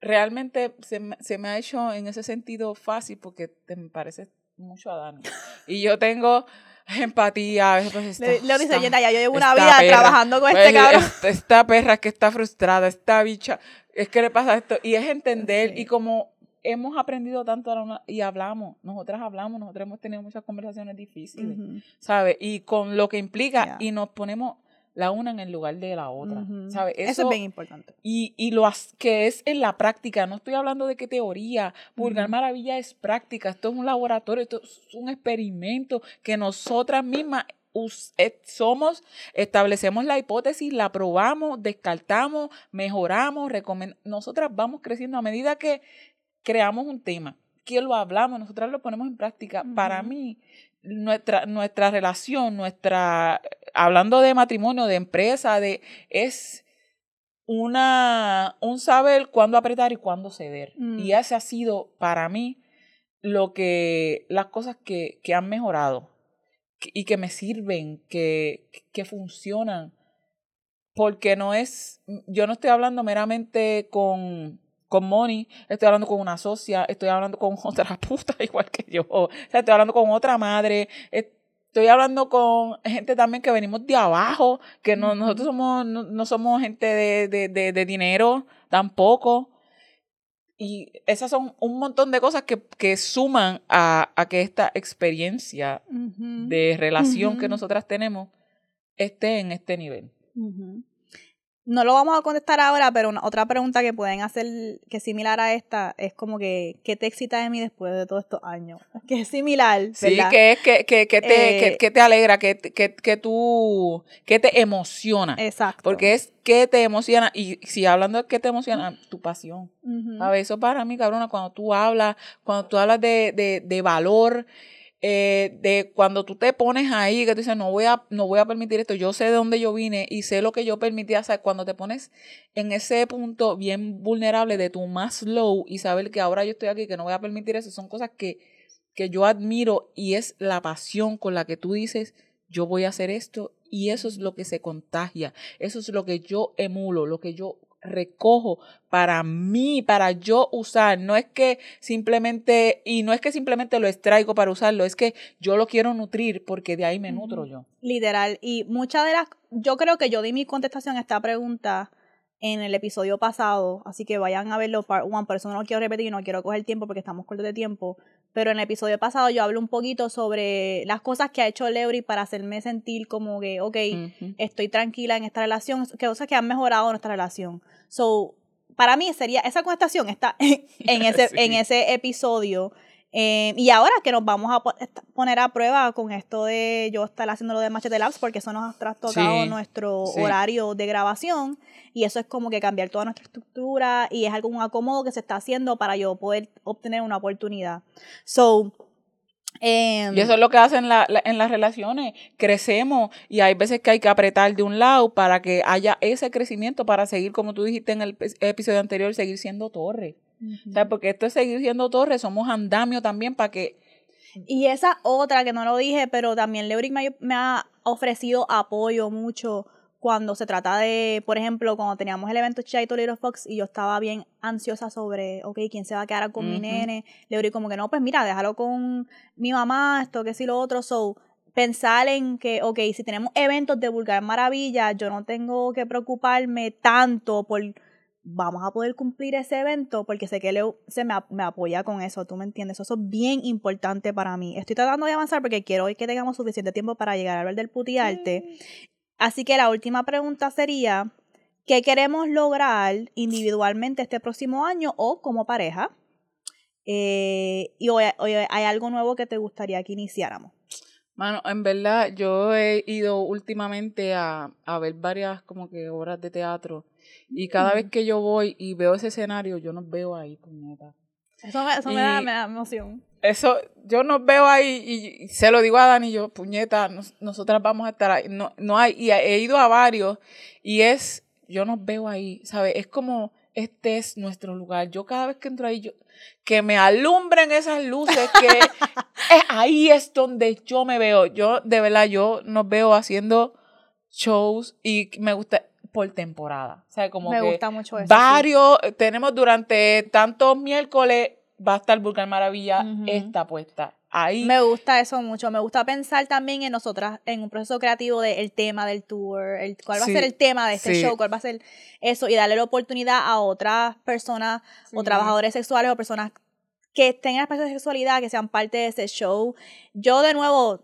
realmente se, se me ha hecho en ese sentido fácil porque te me parece mucho a Dani. Y yo tengo empatía. Pues le, dice, ya yo llevo una vida trabajando con este pues, cabrón. Esta perra que está frustrada, esta bicha, es que le pasa esto. Y es entender, y como hemos aprendido tanto y hablamos, nosotras hablamos, nosotros hemos tenido muchas conversaciones difíciles, ¿sabes? Y con lo que implica, y nos ponemos la una en el lugar de la otra, ¿sabes? Eso, es bien importante. Y, y lo que es en la práctica, no estoy hablando de qué teoría, Vulgar Maravilla es práctica, esto es un laboratorio, esto es un experimento que nosotras mismas eh, somos, establecemos la hipótesis, la probamos, descartamos, mejoramos, recomendamos. Nosotras vamos creciendo a medida que creamos un tema, que lo hablamos, nosotras lo ponemos en práctica. Para mí, nuestra, nuestra relación, nuestra, hablando de matrimonio, de empresa, de, es, una, un saber cuándo apretar y cuándo ceder. Mm. Y ese ha sido para mí lo que, las cosas que, que han mejorado que- y que me sirven, que, que funcionan. Porque no es, yo no estoy hablando meramente con, con Moni, estoy hablando con una socia, estoy hablando con otra puta igual que yo, o sea, estoy hablando con otra madre, estoy hablando con gente también que venimos de abajo, que no, nosotros somos, no, no somos gente de, de, de, de dinero tampoco. Y esas son un montón de cosas que, que suman a, a que esta experiencia de relación que nosotras tenemos esté en este nivel. No lo vamos a contestar ahora, pero una- otra pregunta que pueden hacer que es similar a esta es como que, ¿qué te excita de mí después de todos estos años? Que es similar, Sí, ¿verdad? que es que, que, que te, Eh, que, te alegra, que, que, que tú, que te emociona. Exacto. Porque es que te emociona, y si hablando de que te emociona, tu pasión. Ujú. ¿Sabes? Eso para mí, cabrona, cuando tú hablas, cuando tú hablas de, de, de valor, eh, de cuando tú te pones ahí, que tú dices, no voy, a, no voy a permitir esto, yo sé de dónde yo vine y sé lo que yo permitía, o sea, cuando te pones en ese punto bien vulnerable de tu más low y saber que ahora yo estoy aquí, que no voy a permitir eso, son cosas que, que yo admiro y es la pasión con la que tú dices, yo voy a hacer esto y eso es lo que se contagia, eso es lo que yo emulo, lo que yo recojo para mí, para yo usar. No es que simplemente, y no es que simplemente lo extraigo para usarlo, es que yo lo quiero nutrir porque de ahí me nutro yo. Literal. Y muchas de las. Yo creo que yo di mi contestación a esta pregunta en el episodio pasado. Así que vayan a verlo part one. Por eso no lo quiero repetir y no quiero coger tiempo porque estamos cortos de tiempo. Pero en el episodio pasado yo hablo un poquito sobre las cosas que ha hecho Leury para hacerme sentir como que, ok, estoy tranquila en esta relación, que cosas que han mejorado nuestra relación. So, para mí sería, esa contestación está en ese, Sí. en ese episodio. Eh, y ahora que nos vamos a poner a prueba con esto de yo estar haciendo lo de Machete Labs, porque eso nos ha trastocado Sí, nuestro sí. horario de grabación. Y eso es como que cambiar toda nuestra estructura y es algo un acomodo que se está haciendo para yo poder obtener una oportunidad. So, em, Y eso es lo que hacen la- la- en las relaciones. Crecemos y hay veces que hay que apretar de un lado para que haya ese crecimiento para seguir, como tú dijiste en el episodio anterior, seguir siendo torre. O sea, porque esto es seguir siendo torre, somos andamio también para que... Y esa otra que no lo dije, pero también Leuric me, me ha ofrecido apoyo mucho cuando se trata de, por ejemplo, cuando teníamos el evento Chaito Little Fox y yo estaba bien ansiosa sobre, ok, ¿quién se va a quedar con mi nene? Leuric como que no, pues mira, déjalo con mi mamá, esto, que sí, lo otro. So, pensar en que, ok, si tenemos eventos de Vulgar Maravilla, yo no tengo que preocuparme tanto por vamos a poder cumplir ese evento porque sé que Leo se me, me apoya con eso, tú me entiendes, eso es bien importante para mí. Estoy tratando de avanzar porque quiero hoy que tengamos suficiente tiempo para llegar a hablar del putiarte. Así que la última pregunta sería, ¿qué queremos lograr individualmente este próximo año o como pareja? Eh, y hoy, hoy hay algo nuevo que te gustaría que iniciáramos. Mano, en verdad, yo he ido últimamente a, a ver varias como que obras de teatro y cada vez que yo voy y veo ese escenario, yo nos veo ahí, puñeta. Eso me, eso me, da, me da emoción. Eso, yo nos veo ahí y, y se lo digo a Dani, yo, puñeta, nos- nosotras vamos a estar ahí. No, no hay, y he ido a varios y es, yo nos veo ahí, ¿sabes? Es como, este es nuestro lugar. Yo cada vez que entro ahí, yo, que me alumbren esas luces, que eh, ahí es donde yo me veo. Yo, de verdad, yo nos veo haciendo shows y me gusta por temporada. O sea, como me que gusta mucho eso. sí. varios, tenemos durante tantos miércoles, va a estar Vulgar Maravilla esta puesta. Ahí. Me gusta eso mucho. Me gusta pensar también en nosotras, en un proceso creativo del tema del tour, el, cuál va Sí, a ser el tema de este sí. show, cuál va a ser eso, y darle la oportunidad a otras personas o trabajadores sexuales o personas que tengan espacio de sexualidad, que sean parte de ese show. Yo, de nuevo,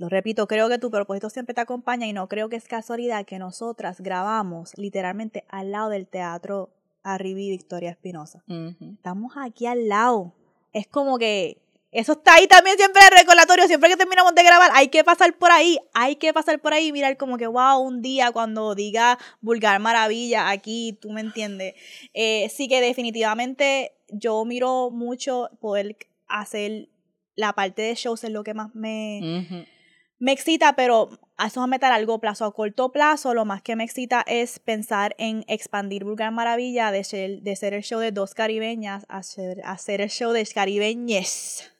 lo repito, creo que tu propósito siempre te acompaña y no creo que es casualidad que nosotras grabamos literalmente al lado del teatro Arribi Victoria Espinosa estamos aquí al lado. Es como que eso está ahí también siempre el recordatorio, siempre que terminamos de grabar, hay que pasar por ahí, hay que pasar por ahí y mirar como que, wow, un día cuando diga vulgar maravilla aquí, tú me entiendes. Eh, sí que definitivamente yo miro mucho poder hacer la parte de shows es lo que más me. Me excita, pero a eso es a meter a largo plazo. A corto plazo, lo más que me excita es pensar en expandir Vulgar Maravilla de ser, de ser el show de dos caribeñas a ser, el show de caribeñes.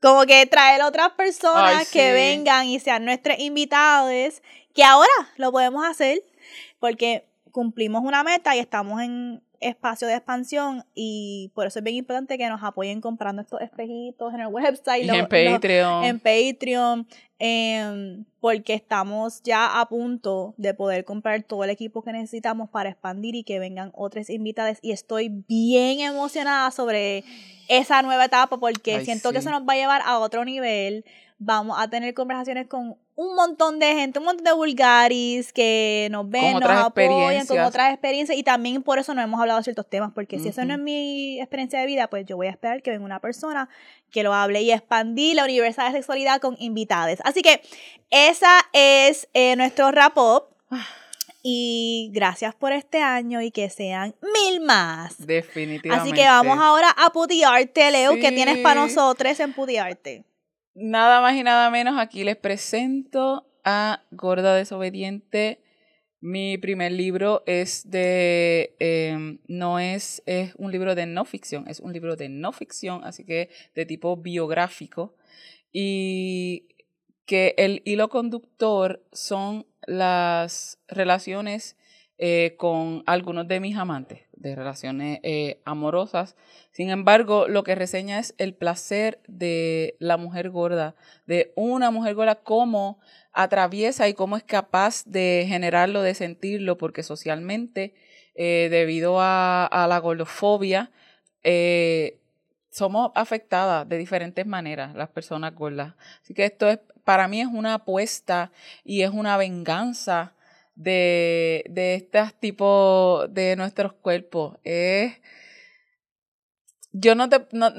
Como que traer otras personas que vengan y sean nuestros invitados, que ahora lo podemos hacer porque cumplimos una meta y estamos en, espacio de expansión y por eso es bien importante que nos apoyen comprando estos espejitos en el website. Y en Patreon. en Patreon. Em, porque estamos ya a punto de poder comprar todo el equipo que necesitamos para expandir y que vengan otras invitadas. Y estoy bien emocionada sobre esa nueva etapa porque siento que eso nos va a llevar a otro nivel. Vamos a tener conversaciones con un montón de gente, un montón de vulgaris que nos ven, nos apoyan con otras experiencias y también por eso no hemos hablado de ciertos temas, porque si eso no es mi experiencia de vida, pues yo voy a esperar que venga una persona que lo hable y expandir la universal de sexualidad con invitados. Así que esa es eh, nuestro wrap up. Y gracias por este año y que sean mil más. Definitivamente. Así que vamos ahora a pudiarte, Leo. ¿Qué tienes para nosotros en pudiarte? Nada más y nada menos, aquí les presento a Gorda Desobediente. Mi primer libro es de, em, no es, es un libro de no ficción, es un libro de no ficción, así que de tipo biográfico. Y que el hilo conductor son las relaciones eh, con algunos de mis amantes, de relaciones eh, amorosas. Sin embargo, lo que reseña es el placer de la mujer gorda, de una mujer gorda, cómo atraviesa y cómo es capaz de generarlo, de sentirlo, porque socialmente, eh, debido a, a, la gordofobia, somos afectadas de diferentes maneras las personas gordas. Así que esto es, para mí es una apuesta y es una venganza de, de estos tipos de nuestros cuerpos. Es, yo no te, no,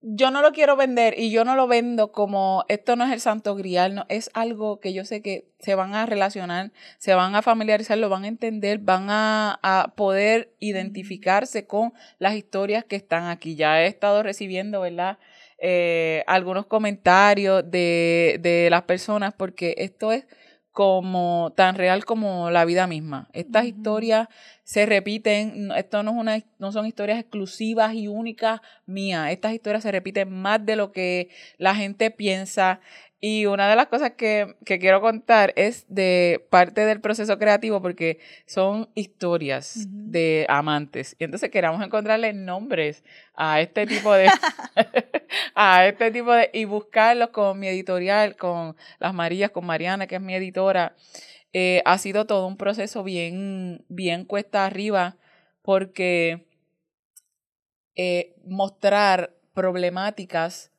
yo no lo quiero vender y yo no lo vendo como esto no es el santo grial, no, es algo que yo sé que se van a relacionar, se van a familiarizar, lo van a entender, van a, a poder identificarse con las historias que están aquí. Ya he estado recibiendo, ¿verdad? Eh, algunos comentarios de, de las personas porque esto es como tan real como la vida misma. Estas historias se repiten, esto no, es una, no son historias exclusivas y únicas mías, estas historias se repiten más de lo que la gente piensa y una de las cosas que, quiero contar es de parte del proceso creativo porque son historias de amantes. Y entonces queramos encontrarle nombres a este tipo de a este tipo de y buscarlos con mi editorial, con las Marías, con Mariana, que es mi editora. Eh, ha sido todo un proceso bien, bien cuesta arriba porque eh, mostrar problemáticas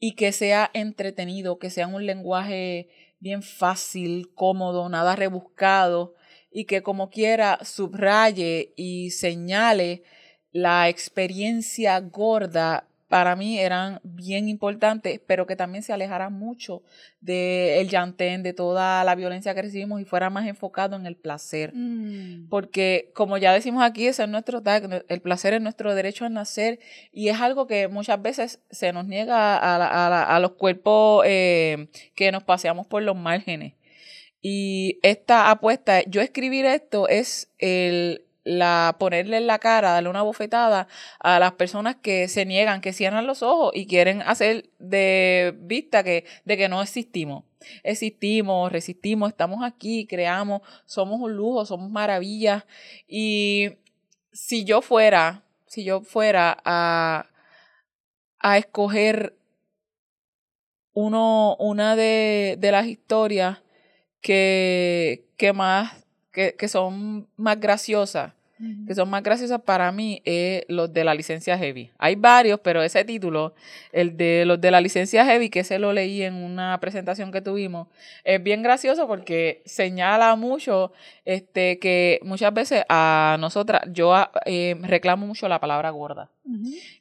y que sea entretenido, que sea un lenguaje bien fácil, cómodo, nada rebuscado y que como quiera subraye y señale la experiencia gorda para mí eran bien importantes, pero que también se alejara mucho del el llantén, de toda la violencia que recibimos y fuera más enfocado en el placer. Mm. Porque, como ya decimos aquí, ese es nuestro tag, el placer es nuestro derecho a nacer y es algo que muchas veces se nos niega a, a, los cuerpos eh, que nos paseamos por los márgenes. Y esta apuesta, yo escribir esto es el, la, ponerle en la cara, darle una bofetada a las personas que se niegan, que cierran los ojos y quieren hacer de vista que, de que no existimos. Existimos, resistimos, estamos aquí, creamos, somos un lujo, somos maravillas. Y si yo fuera, si yo fuera a, a escoger uno, una de, de las historias que, que más, que, que son más graciosas, que son más graciosas para mí es los de la licencia heavy. Hay varios, pero ese título, el de los de la licencia heavy, que se lo leí en una presentación que tuvimos, es bien gracioso porque señala mucho este que muchas veces a nosotras, yo eh, reclamo mucho la palabra gorda.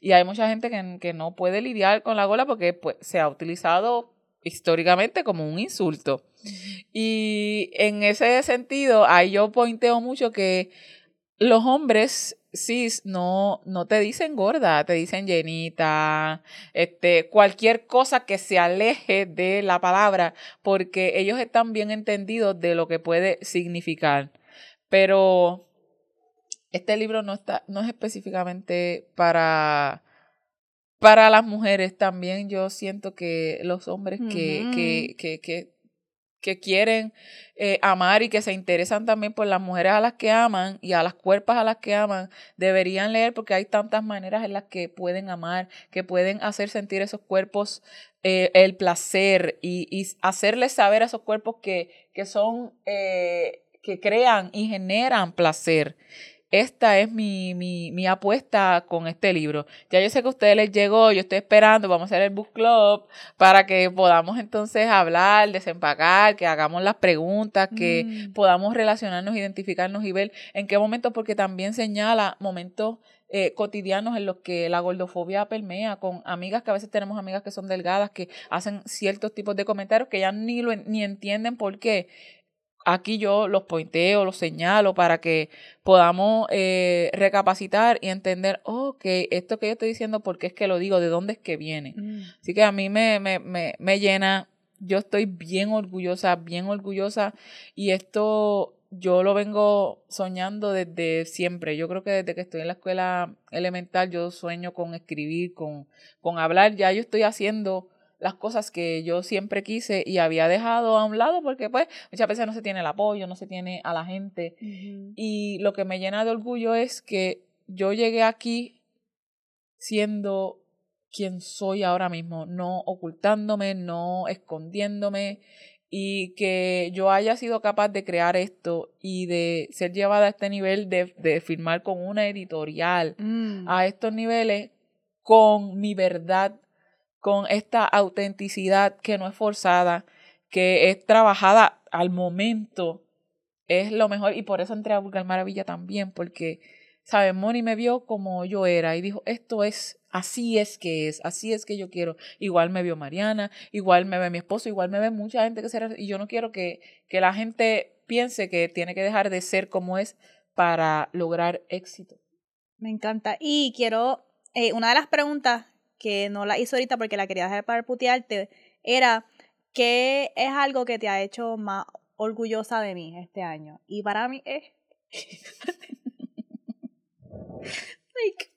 Y hay mucha gente que, que, no puede lidiar con la gorda porque pues, se ha utilizado históricamente como un insulto. Y en ese sentido, ahí yo pointeo mucho que los hombres cis no, no te dicen gorda, te dicen llenita, este, cualquier cosa que se aleje de la palabra, porque ellos están bien entendidos de lo que puede significar. Pero este libro no está, no es específicamente para, para las mujeres. También yo siento que los hombres que, que, que, que que quieren eh, amar y que se interesan también por las mujeres a las que aman y a las cuerpas a las que aman, deberían leer porque hay tantas maneras en las que pueden amar, que pueden hacer sentir esos cuerpos eh, el placer y, y, hacerles saber a esos cuerpos que, que son, eh, que crean y generan placer esta es mi, mi, mi, apuesta con este libro. Ya yo sé que a ustedes les llegó, yo estoy esperando, vamos a hacer el book club para que podamos entonces hablar, desempacar, que hagamos las preguntas, que mm. podamos relacionarnos, identificarnos y ver en qué momentos, porque también señala momentos eh, cotidianos en los que la gordofobia permea, con amigas que a veces tenemos amigas que son delgadas, que hacen ciertos tipos de comentarios que ya ni, lo, ni entienden por qué aquí yo los pointeo, los señalo para que podamos eh, recapacitar y entender, ok, esto que yo estoy diciendo, ¿por qué es que lo digo? ¿De dónde es que viene? Mm. Así que a mí me, me, me, me llena, yo estoy bien orgullosa, bien orgullosa y esto yo lo vengo soñando desde siempre. Yo creo que desde que estoy en la escuela elemental yo sueño con escribir, con, con hablar. Ya yo estoy haciendo las cosas que yo siempre quise y había dejado a un lado porque pues muchas veces no se tiene el apoyo, no se tiene a la gente. Y lo que me llena de orgullo es que yo llegué aquí siendo quien soy ahora mismo, no ocultándome, no escondiéndome y que yo haya sido capaz de crear esto y de ser llevada a este nivel de, de firmar con una editorial mm. a estos niveles con mi verdad con esta autenticidad que no es forzada, que es trabajada al momento, es lo mejor. Y por eso entré a Vulgar Maravilla también, porque, ¿sabes? Moni me vio como yo era y dijo, esto es, así es que es, así es que yo quiero. Igual me vio Mariana, igual me ve mi esposo, igual me ve mucha gente que será, y yo no quiero que, que la gente piense que tiene que dejar de ser como es para lograr éxito. Me encanta. Y quiero, eh, una de las preguntas que no la hizo ahorita porque la quería dejar para putearte, era ¿qué es algo que te ha hecho más orgullosa de mí este año? Y para mí es... like,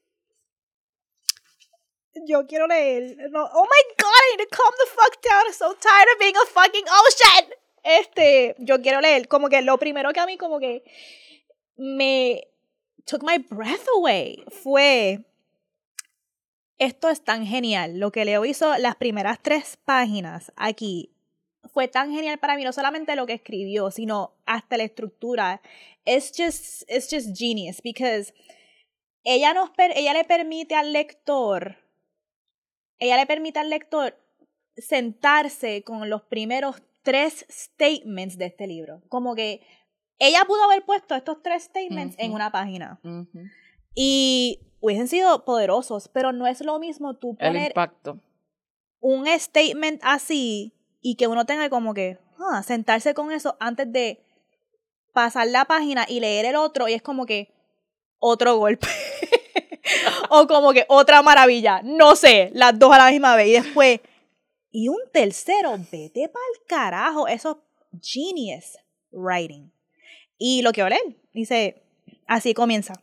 yo quiero leer. No, oh my god, I need to calm the fuck down. I'm so tired of being a fucking ocean. Este, yo quiero leer. Como que lo primero que a mí como que me took my breath away fue esto es tan genial. Lo que Leo hizo las primeras tres páginas aquí fue tan genial para mí, no solamente lo que escribió, sino hasta la estructura. It's just, it's just genius because ella, nos, ella le permite al lector, ella le permite al lector sentarse con los primeros tres statements de este libro. Como que ella pudo haber puesto estos tres statements en una página. Y hubiesen sido poderosos, pero no es lo mismo tú poner el impacto. un statement así y que uno tenga como que ah, sentarse con eso antes de pasar la página y leer el otro y es como que otro golpe. o como que otra maravilla. No sé, las dos a la misma vez. Y después, y un tercero, vete pa'l carajo. Eso es genius writing. Y lo que leer, dice, así comienza.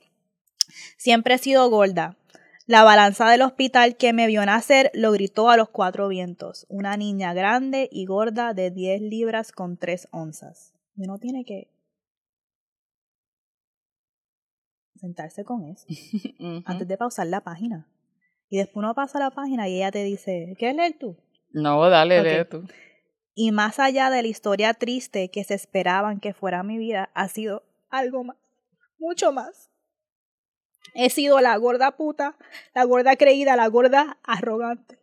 Siempre he sido gorda. La balanza del hospital que me vio nacer lo gritó a los cuatro vientos. Una niña grande y gorda de 10 libras con 3 onzas. Uno tiene que sentarse con eso antes de pausar la página. Y después uno pasa la página y ella te dice, ¿quieres leer tú? No, dale, lee tú. Y más allá de la historia triste que se esperaban que fuera mi vida, ha sido algo más, mucho más. He sido la gorda puta, la gorda creída, la gorda arrogante.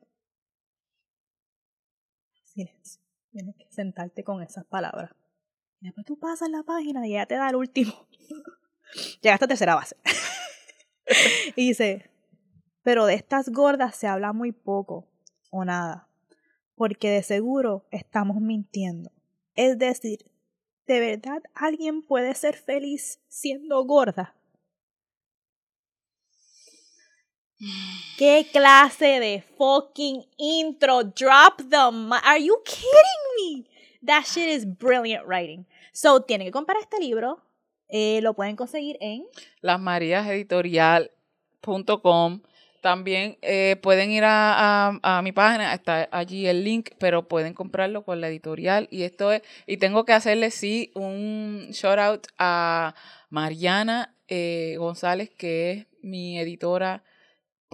Silencio. Tienes que sentarte con esas palabras. Después tú pasas la página y ella te da el último. Llegaste a tercera base. y dice, pero de estas gordas se habla muy poco o nada, porque de seguro estamos mintiendo. Es decir, ¿de verdad alguien puede ser feliz siendo gorda? ¿Qué clase de fucking intro? Drop the mic. Are you kidding me? That shit is brilliant writing. So, tienen que comprar este libro. Eh, lo pueden conseguir en lasmariaseditorial.com. También eh, pueden ir a, mi página, está allí el link, pero pueden comprarlo con la editorial. Y esto es, y tengo que hacerle sí un shout out a Mariana eh, González, que es mi editora,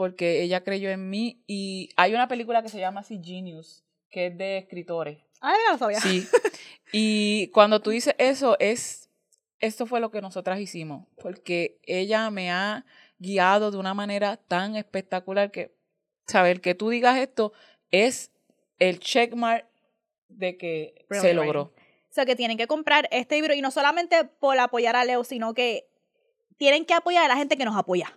porque ella creyó en mí. Y hay una película que se llama así Genius, que es de escritores. Ah, no lo sabía. Sí. Y cuando tú dices eso, es, esto fue lo que nosotras hicimos, porque ella me ha guiado de una manera tan espectacular que saber que tú digas esto es el checkmark de que se logró. O sea, que tienen que comprar este libro y no solamente por apoyar a Leo, sino que tienen que apoyar a la gente que nos apoya.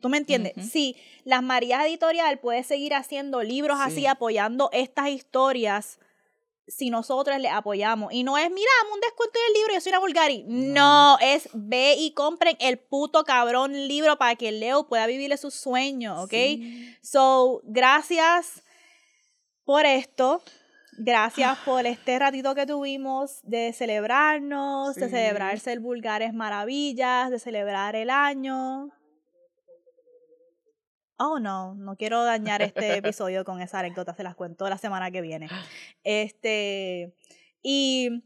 ¿Tú me entiendes? Sí, las Marías Editorial puede seguir haciendo libros así, apoyando estas historias si nosotros le apoyamos. Y no es, mira, un descuento del libro, yo soy una vulgari. No, es ve y compren el puto cabrón libro para que Leo pueda vivirle sus sueños, ¿ok? So, gracias por esto. Gracias por este ratito que tuvimos de celebrarnos, de celebrarse el Vulgares Maravillas, de celebrar el año. Oh, no, no quiero dañar este episodio con esa anécdota, se las cuento la semana que viene. Este, y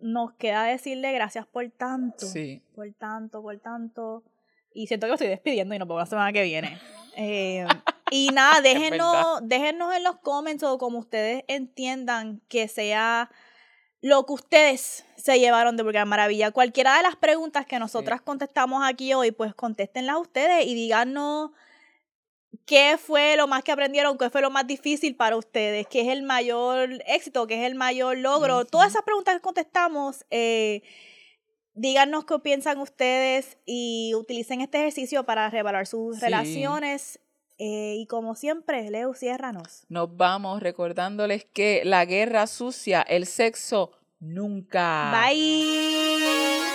nos queda decirle gracias por tanto. Sí. Por tanto, por tanto. Y siento que lo estoy despidiendo y no puedo la semana que viene. Eh, y nada, déjenos, déjenos en los comments o como ustedes entiendan que sea lo que ustedes se llevaron de Vulgar Maravilla. Cualquiera de las preguntas que nosotras contestamos aquí hoy, pues contéstenlas ustedes y díganos qué fue lo más que aprendieron, qué fue lo más difícil para ustedes, qué es el mayor éxito, qué es el mayor logro. Todas esas preguntas que contestamos, eh, díganos qué piensan ustedes y utilicen este ejercicio para revaluar sus relaciones eh, y como siempre, Leo, ciérranos. Nos vamos recordándoles que la guerra sucia, el sexo, nunca. Bye.